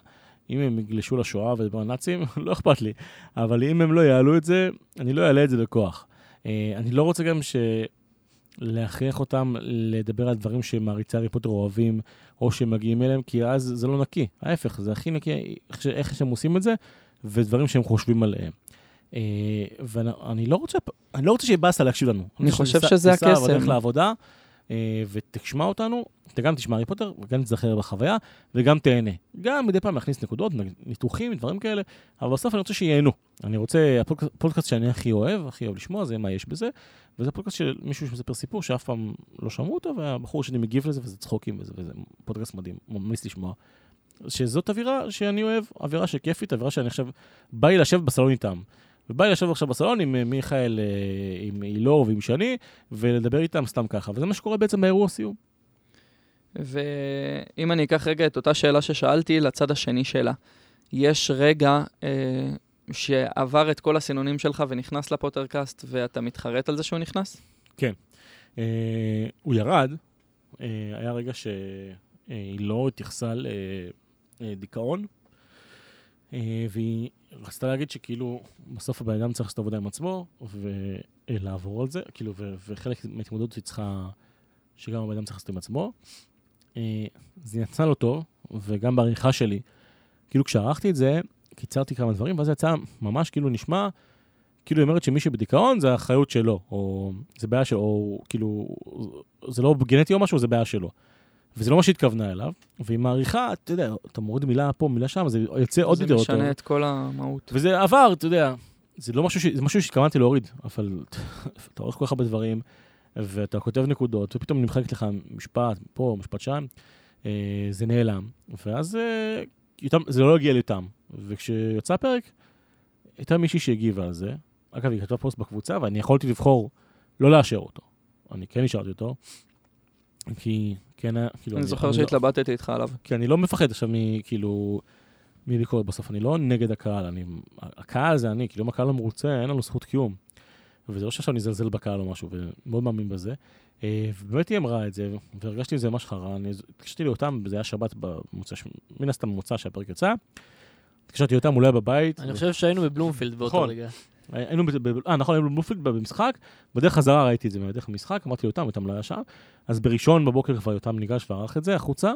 אם הם יגלשו לשואה ולדבר על נאצים, לא אכפת לי. אבל אם הם לא יעלו את זה, אני לא אעלה את זה בכוח. אה, אני לא רוצה גם ש... להכריח אותם לדבר על דברים שמעריצי הארי פוטר אוהבים, או שהם מגיעים אליהם, כי אז זה לא נקי. ההפך, זה הכי נקי איך שהם עושים את זה, ודברים שהם חושבים עליהם. אה, ואני לא רוצה, אני לא רוצה שיהיה באסה להקשיב לנו. אני חושב תיסע- שזה תיסע הקסם. בדרך לעבודה, אה, ותשמע אותנו, אתה גם תשמע הארי פוטר, וגם תזכר בחוויה, וגם תהנה. גם מדי פעם להכניס נקודות, ניתוחים, דברים כאלה, אבל בסוף אני רוצה שייהנו. אני רוצה, הפודקאסט הפודקאסט שאני הכי אוהב, הכי אוהב לשמוע, זה מה יש בזה. וזה פודקאסט של מישהו שמספר סיפור שאף פעם לא שמעו אותו, והבחור שלי מגיב לזה, וזה צחוקים, וזה, וזה פודקאסט מדהים, ממליץ לשמוע. שזאת אווירה שאני אוהב, אווירה שכיפית, אווירה שאני עכשיו, בא לי לשבת בסלון איתם. ובא לי לשבת עכשיו בסלון עם אה, מיכאל, אה, עם אילור ועם שני, ולדבר איתם סתם ככה. וזה מה שקורה בעצם באירוע סיום. ואם אני אקח רגע את אותה שאלה ששאלתי לצד השני שלה, יש רגע אה, שעבר את כל הסינונים שלך ונכנס לפוטרקאסט ואתה מתחרט על זה שהוא נכנס? אה, הוא ירד, אה, היה רגע שהיא לא התייחסה לדיכאון, אה, והיא רצתה להגיד שכאילו, בסוף הבן אדם צריך לעשות עבודה עם עצמו, ולעבור על זה, כאילו, ו- וחלק מההתמודדות היא צריכה, שגם הבן אדם צריך לעשות עם עצמו. אה, זה יצא לא טוב, וגם בעריכה שלי, כאילו כשערכתי את זה, קיצרתי כמה דברים, ואז יצא ממש כאילו נשמע כאילו היא אומרת שמי שבדיכאון זה האחריות שלו, או זה בעיה שלו, או כאילו, זה לא גנטי או משהו, זה בעיה שלו. וזה לא מה שהתכוונה אליו, והיא מעריכה, אתה יודע, אתה מוריד מילה פה, מילה שם, זה יוצא עוד יותר זה טוב. משנה את כל המהות. וזה עבר, אתה יודע, זה לא משהו, ש... זה משהו שהתכוונתי להוריד, אבל אתה עורך כל כך הרבה דברים, ואתה כותב נקודות, ופתאום נמחק לך משפט פה, משפט שם, אה, זה נעלם, ואז אה, זה לא הגיע ליותם. וכשיצא הפרק, הייתה מישהי שהגיבה על זה, אגב, היא כתבה פוסט בקבוצה, ואני יכולתי לבחור לא לאשר אותו. אני כן השארתי אותו, כי כן היה, כאילו... אני זוכר לא- שהתלבטתי איתך עליו. כי אני לא מפחד עכשיו מכאילו, מביקורת בסוף, אני לא נגד הקהל, אני, הקהל זה אני, כאילו אם הקהל לא מרוצה, אין לנו זכות קיום. וזה לא שעכשיו נזלזל בקהל או משהו, ומאוד מאמין בזה. אה, ובאמת היא אמרה את זה, והרגשתי את זה ממש חרא, אני התקשרתי לאותם, וזה היה שבת במוצא, מן הסתם במוצא שהפרק יצא. התקשרתי לאותם, הוא לא היה בבית. אני חושב שהיינו בבלומפילד באותו נכון. רגע. היינו, אה, נכון, היינו בבלומפילד במשחק, בדרך חזרה ראיתי את זה, בדרך המשחק, אמרתי ליותם, יותם לא היה שם, אז בראשון בבוקר כבר יותם ניגש וערך את זה החוצה,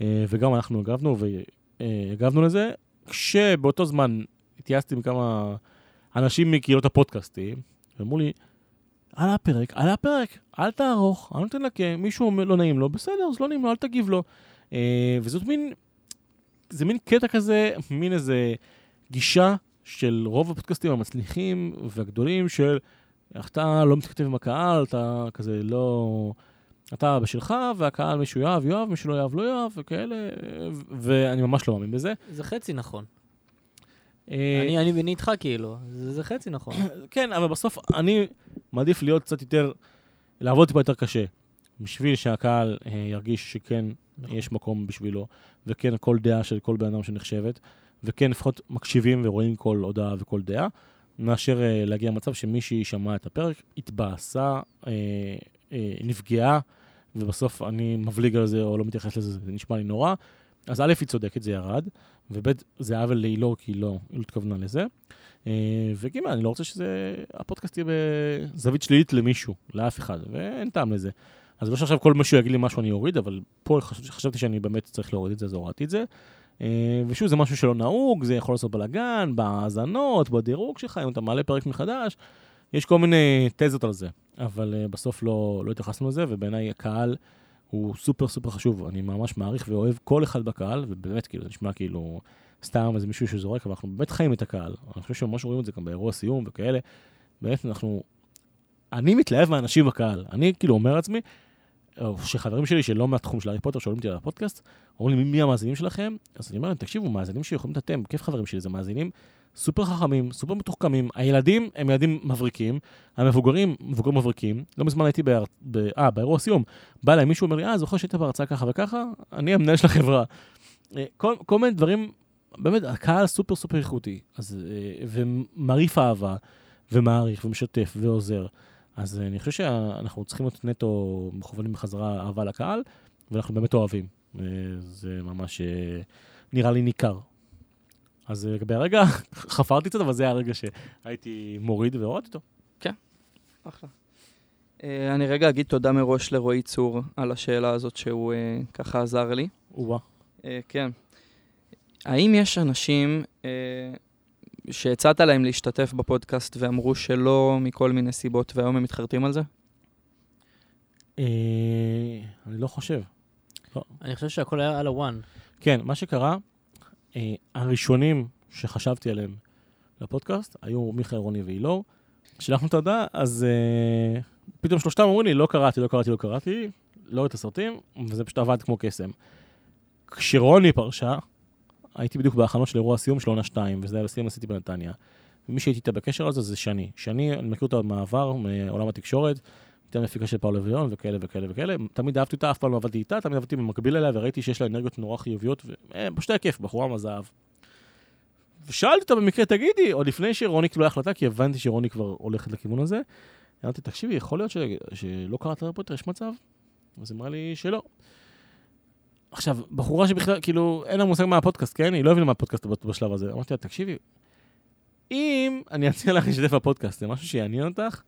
אה, וגם אנחנו הגבנו והגבנו לזה, כשבאותו זמן התייעצתי עם כמה אנשים מקהילות הפודקאסטים, ואמרו לי, על הפרק, על הפרק, אל תערוך, אל תנקה, מישהו לא נעים לו, בסדר, אז לא נעים לו, אל תגיב לו. אה, וזאת מין, זה מין קטע כזה, מין איזה גישה של רוב הפודקאסטים המצליחים והגדולים של אתה לא מתכתב עם הקהל, אתה כזה לא... אתה בשלך, והקהל מישהו יאהב, יאהב, מישהו לא יאהב, לא יאהב, וכאלה, ואני ממש לא מאמין בזה. זה חצי נכון. אה, אני אני אני איתך כאילו, זה זה חצי נכון. כן, אבל בסוף אני מעדיף להיות קצת יותר, לעבוד טיפה יותר קשה, בשביל שהקהל אה, ירגיש שכן יש מקום בשבילו, וכן כל דעה של כל בן אדם שנחשבת, וכן לפחות מקשיבים ורואים כל הודעה וכל דעה, מאשר אה, להגיע למצב שמישהי שמעה את הפרק, התבאסה, אה, אה, נפגעה, ובסוף אני מבליג על זה או לא מתייחס לזה, זה נשמע לי נורא. אז א', היא צודקת, זה ירד, וב', זה עוול להילור, כי היא לא, היא לא התכוונה לזה. אה, וג', אני לא רוצה שזה, הפודקאסט יהיה בזווית שלילית למישהו, לאף אחד, ואין טעם לזה. אז לא שעכשיו כל מישהו יגיד לי משהו אני אוריד, אבל פה חש- חשבתי שאני באמת צריך להוריד את זה, אז הורדתי את זה. אה, ושוב, זה משהו שלא נהוג, זה יכול לעשות בלאגן, בהאזנות, בדירוג שלך, אם אתה מעלה פרק מחדש, יש כל מיני תזות על זה, אבל uh, בסוף לא, לא התייחסנו לזה, ובעיניי הקהל הוא סופר סופר חשוב. אני ממש מעריך ואוהב כל אחד בקהל, ובאמת, כאילו, זה נשמע כאילו סתם איזה מישהו שזורק, אבל אנחנו באמת חיים את הקהל. אני חושב שממש רואים את זה גם באירוע סיום וכאלה. באמת, אנחנו... אני מתלהב מהאנשים בקהל. אני כאילו אומר לעצמי, או שחברים שלי שלא מהתחום של הארי פוטר שואלים אותי על הפודקאסט, אומרים לי, מי, המאזינים שלכם? אז אני אומר להם, תקשיבו, מאזינים שיכולים להיות אתם, כיף חברים שלי, זה מאזינים סופר חכמים, סופר מתוחכמים. הילדים הם ילדים מבריקים, המבוגרים, מבוגרים מבריקים. לא מזמן הייתי בהר... ב... אה, באירוע סיום. בא אליי מישהו, אומר לי, אה, זוכר שהיית בהרצאה ככה וככה? אני המנהל של החברה. אה, כל, כל מיני דברים, באמת, הקהל סופר סופר איכותי. אז, אה, ומרעיף אהבה, ומעריך, ומשתף, ועוזר. אז אה, אני חושב שאנחנו צריכים להיות נטו מכוונים בחזרה אהבה לקהל, ואנחנו באמת אוהבים. אה, זה ממש אה, נראה לי ניכר. אז לגבי הרגע, חפרתי קצת, אבל זה היה הרגע שהייתי מוריד והורדתי אותו. אחלה. אה, אני רגע אגיד תודה מראש לרועי צור על השאלה הזאת שהוא ככה עזר לי. או-אה. אה, כן. האם יש אנשים שהצעת להם להשתתף בפודקאסט ואמרו שלא מכל מיני סיבות והיום הם מתחרטים על זה? אה, אני לא חושב. אני חושב שהכל היה על הוואן. כן, מה שקרה, אה, הראשונים שחשבתי עליהם לפודקאסט היו מיכאל, רוני ואילור. שלחנו את ההודעה, אז אה, פתאום שלושתם אומרים לי, לא קראתי, לא קראתי, לא קראתי, לא את הסרטים, וזה פשוט עבד כמו קסם. כשרוני פרשה, הייתי בדיוק בהכנות של אירוע הסיום של עונה 2, וזה היה בסיום עשיתי בנתניה. ומי שהייתי איתה בקשר על זה זה שני. שני, אני מכיר אותה מהעבר, מעולם התקשורת, הייתה מפיקה של פאולו אביון וכאלה וכאלה וכאלה. תמיד אהבתי אותה, אף פעם לא עבדתי איתה, תמיד עבדתי במקביל אליה, וראיתי שיש לה אנרגיות נורא חיוביות, ופשוט היה כיף, בחורה מהזהב. ושאלתי אותה במקרה, תגידי, עוד לפני שרוני קיבלה החלטה, כי הבנתי שרוני כבר הולכת לכיוון הזה, אמרתי, תקשיבי, יכול להיות ש... שלא קראת הארי פוטר, יש מצב? אז אמרה לי שלא. עכשיו, בחורה שבכלל, כאילו, אין לה מושג מה הפודקאסט, כן? היא לא הבינה מה הפודקאסט בשלב הזה. אמרתי לה, תקשיבי, אם אני אציע לך להשתתף בפודקאסט, זה משהו שיעניין אותך,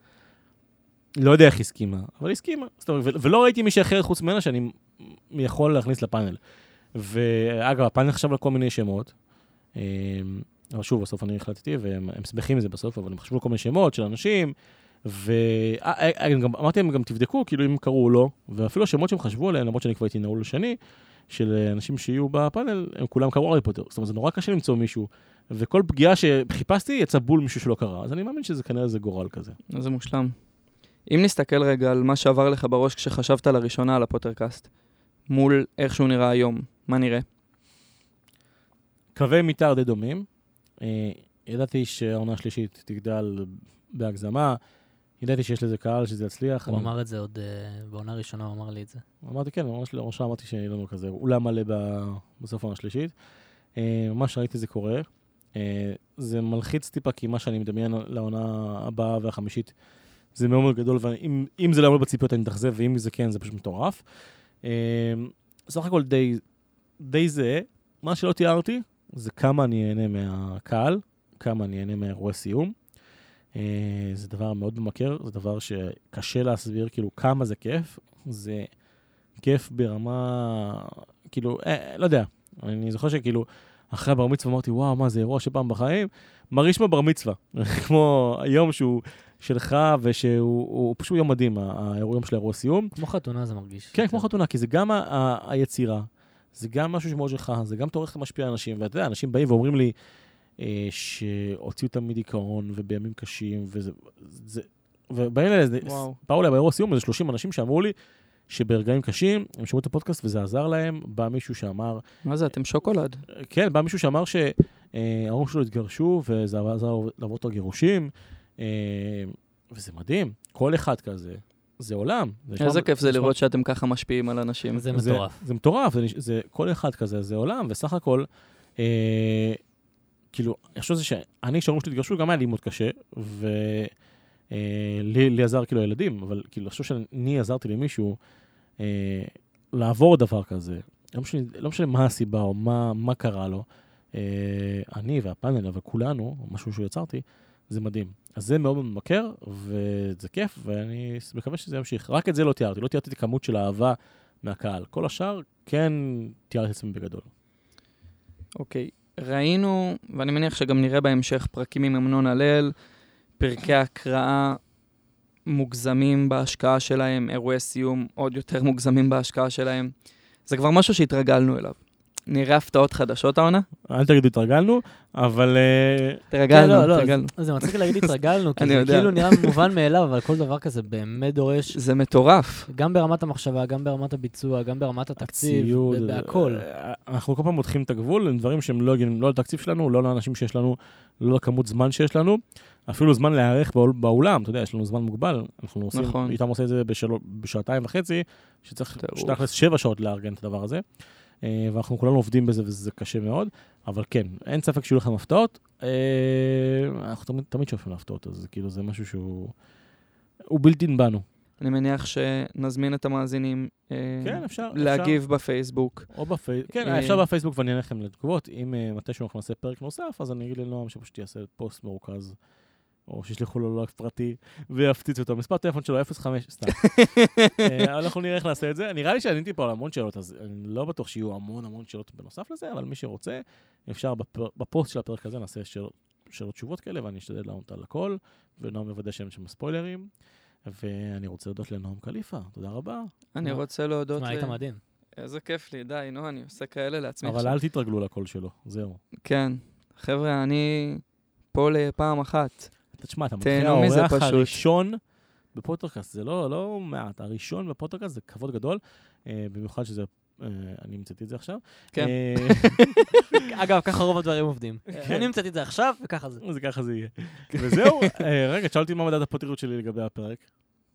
לא יודע איך הסכימה, אבל הסכימה. זאת אומרת, ולא ראיתי מישהי אחרת חוץ ממנה שאני יכול להכניס לפאנל. ואגב, הפאנל חשב על כל מיני שמות. אמ, אבל שוב, בסוף אני החלטתי, והם הם שמחים מזה בסוף, אבל הם חשבו על כל מיני שמות של אנשים, ואמרתי להם גם תבדקו, כאילו, אם קראו או לא, ואפילו השמות שהם חשבו עליהם, למרות שאני כבר הייתי נעול לשני, של אנשים שיהיו בפאנל, הם כולם קראו הארי פוטר. זאת אומרת, זה נורא קשה למצוא מישהו, וכל פגיעה שחיפשתי יצא בול מישהו שלא קרא, אז אני מאמין שזה כנראה איזה גורל כזה. זה מושלם. אם נסתכל רגע על מה שעבר לך בראש כשחשבת לראשונה על הפוטרקאסט, מול איך שהוא נראה היום, מה נראה? קווי מתאר די דומים. אה, ידעתי שהעונה השלישית תגדל בהגזמה, ידעתי שיש לזה קהל, שזה יצליח. הוא אני- אמר את זה עוד אה, בעונה הראשונה, הוא אמר לי את זה. אמרתי כן, ממש לראשה אמרתי שיהיה לנו כזה אולם מלא ב- בסוף העונה השלישית. אה, ממש ראיתי זה קורה. אה, זה מלחיץ טיפה, כי מה שאני מדמיין לעונה הבאה והחמישית זה מאוד מאוד גדול, ואם אם זה לא יעמוד בציפיות אני מתאכזב, ואם זה כן, זה פשוט מטורף. אה, סך הכל די, די זה. מה שלא תיארתי זה כמה אני אהנה מהקהל, כמה אני אהנה מהאירועי סיום. אה, זה דבר מאוד ממכר, זה דבר שקשה להסביר, כאילו, כמה זה כיף. זה כיף ברמה, כאילו, אה, לא יודע. אני זוכר שכאילו, אחרי הבר מצווה אמרתי, וואו, מה זה אירוע שפעם בחיים? מרגיש כמו בר מצווה. כמו היום שהוא שלך, ושהוא הוא פשוט יום מדהים, היום של האירוע סיום. כמו חתונה זה מרגיש. כן. כמו חתונה, כי זה גם היצירה, זה גם משהו שמאוד שלך, זה גם תורך משפיע על אנשים, ואתה יודע, אנשים באים ואומרים לי אה, שהוציאו אותם מדיכאון ובימים קשים, וזה... זה, ובאים אליי. באו אליי באירוע סיום איזה 30 אנשים שאמרו לי שברגעים קשים, הם שמעו את הפודקאסט וזה עזר להם, בא מישהו שאמר, מה זה, אתם שוקולד? כן, בא מישהו שאמר שההורים שלו התגרשו, וזה עזר לעבור את הגירושים, אה, וזה מדהים, כל אחד כזה, זה עולם. זה איזה כיף זה לראות שאתם ככה משפיעים על אנשים. זה מטורף. זה מטורף, כל אחד כזה, זה עולם, וסך הכל, אה, כאילו, אני חושב שאני, כשההורים שלי התגרשו, גם היה לי מאוד קשה, ולי לי עזר כאילו הילדים, אבל כאילו, אני חושב שאני עזרתי למישהו אה, לעבור דבר כזה. לא משנה, לא משנה מה הסיבה או מה, מה קרה לו, אה, אני והפאנל, אבל כולנו, משהו שיצרתי, זה מדהים. אז זה מאוד ממכר, וזה כיף, ואני מקווה שזה ימשיך. רק את זה לא תיארתי, לא תיארתי את הכמות של האהבה מהקהל. כל השאר, כן תיארתי את עצמי בגדול. אוקיי, ראינו, ואני מניח שגם נראה בהמשך פרקים עם אמנון הלל, פרקי הקראה מוגזמים בהשקעה שלהם, אירועי סיום עוד יותר מוגזמים בהשקעה שלהם. זה כבר משהו שהתרגלנו אליו. נראה הפתעות חדשות העונה? אל תגידו התרגלנו, אבל אה, התרגלנו, כן, לא, לא, התרגלנו. זה- מצחיק להגיד התרגלנו, כי אני זה יודע. כאילו נראה מובן מאליו, אבל כל דבר כזה באמת דורש, זה מטורף. גם ברמת המחשבה, גם ברמת הביצוע, גם ברמת התקציב, בהכל. אה, אנחנו כל פעם מותחים את הגבול, הם דברים שהם לא הגיוניים, לא לתקציב שלנו, לא לאנשים שיש לנו, לא לכמות זמן שיש לנו, אפילו זמן להיערך באול- באולם, אתה יודע, יש לנו זמן מוגבל, אנחנו עושים, נכון. איתם עושה את זה בשל... בשעתיים וחצי, שצריך. שתכלס שבע שעות לארגן את הדבר הזה, ואנחנו כולנו עובדים בזה וזה קשה מאוד, אבל כן, אין ספק שיהיו לכם הפתעות, אה, אנחנו תמיד, תמיד שואפים להפתעות, אז כאילו זה משהו שהוא... הוא בלתי בנו. אני מניח שנזמין את המאזינים אה, כן, אפשר. אפשר. להגיב בפייסבוק. או בפייסבוק, כן, אה, אפשר בפייסבוק ואני אענה לכם לתגובות. אם אה, מתישהו אנחנו נעשה פרק נוסף, אז אני אגיד לנועם שפשוט יעשה פוסט מרוכז, או שישלחו לו לייק פרטי ויפציצו אותו. מספר טלפון שלו 05, סתם. אה, אנחנו נראה איך נעשה את זה. נראה לי שעניתי פה על המון שאלות, אז אני לא בטוח שיהיו המון המון שאלות בנוסף לזה, אבל מי שרוצה, אפשר בפר- בפוסט של הפרק הזה נעשה שאלות- שאלות תשובות כאלה, ואני אשתדל לענות על הכל, ונועם מוודא שאין שם ספוילרים. ואני רוצה להודות לנועם קליפה, תודה רבה. אני? רוצה להודות... תשמע, היית מדהים. איזה כיף לי, די, נו, אני עושה כאלה לעצמי אבל. אל תתרגלו לקול שלו, זהו. כן. חבר'ה, אני פה לפעם אחת. תשמע, אתה מתחיל האורח. הראשון בפוטרקאסט, זה לא, לא מעט, הראשון בפוטרקאסט זה כבוד גדול, אה, במיוחד שזה, אה, אני המצאתי את זה עכשיו. כן. אה, אגב, ככה רוב הדברים עובדים. כן. אני המצאתי את זה עכשיו, וככה זה. זה ככה זה יהיה. וזהו, רגע, תשאל אותי מה מדד הפוטריות שלי לגבי הפרק.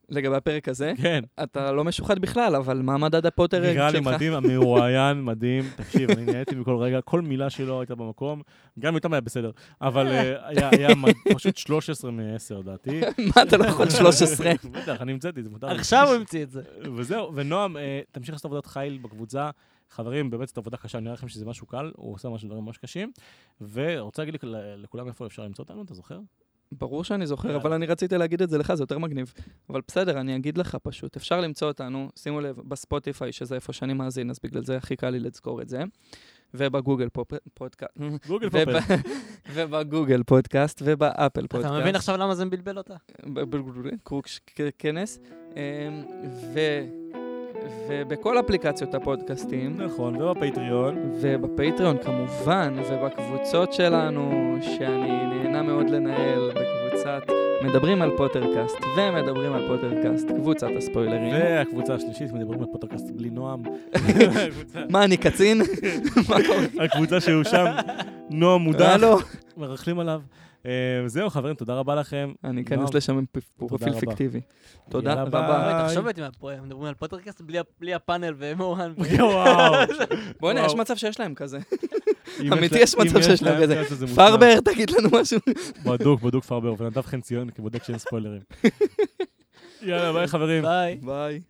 לגבי הפרק הזה, כן, אתה לא משוחד בכלל, אבל מה מדד הפוטר נראה לי שלך? מדהים, המרואיין, מדהים. תקשיב, אני נהניתי מכל רגע, כל מילה שלו הייתה במקום, גם איתם היה בסדר, אבל אה, היה היה מד- פשוט 13 מ-10 לדעתי. מה, אתה לא יכול 13? בטח, אני המצאתי את זה, מותר לי. עכשיו הוא המציא את זה. וזהו, ונועם, אה, תמשיך לעשות עבודת חיל בקבוצה. חברים, באמת זאת עבודה קשה, אני נראה לכם שזה משהו קל, הוא עושה משהו דברים ממש קשים. ורוצה להגיד לכ- לכולם איפה אפשר למצוא אותנו, אתה זוכר? ברור שאני זוכר. אבל אני רציתי להגיד את זה לך, זה יותר מגניב. אבל בסדר, אני אגיד לך פשוט. אפשר למצוא אותנו, שימו לב, בספוטיפיי, שזה איפה שאני מאזין, אז בגלל זה הכי קל לי לזכור את זה. ובגוגל פודקאסט. גוגל וב- פופר. ובגוגל פודקאסט ובאפל פודקאסט. אתה מבין עכשיו למה זה מבלבל אותה? כנס. ו- ובכל אפליקציות הפודקאסטים, נכון, ובפטריון. ובפטריון כמובן, ובקבוצות שלנו, שאני נהנה מאוד לנהל, בקבוצת מדברים על פוטרקאסט ומדברים על פוטרקאסט, קבוצת הספוילרים. והקבוצה השלישית, מדברים על פוטרקאסט בלי נועם. מה, אני קצין? הקבוצה שהוא שם, נועם מודח, הלו. מרכלים עליו. אה, זהו, חברים, תודה רבה לכם. אני אכנס. לשם עם פרופיל רבה. פיקטיבי. תודה יאללה, רבה. ביי. תחשוב איתי, מדברים על פוטרקאסט בלי הפאנל ומורן. וואו. בוא'נה. יש מצב שיש להם כזה. אמיתי, יש מצב שיש להם כזה. פרבר, תגיד לנו משהו. בדוק, בדוק פרבר, ונדב חן ציון, כבודק שאין ספוילרים. יאללה, ביי חברים. ביי. ביי.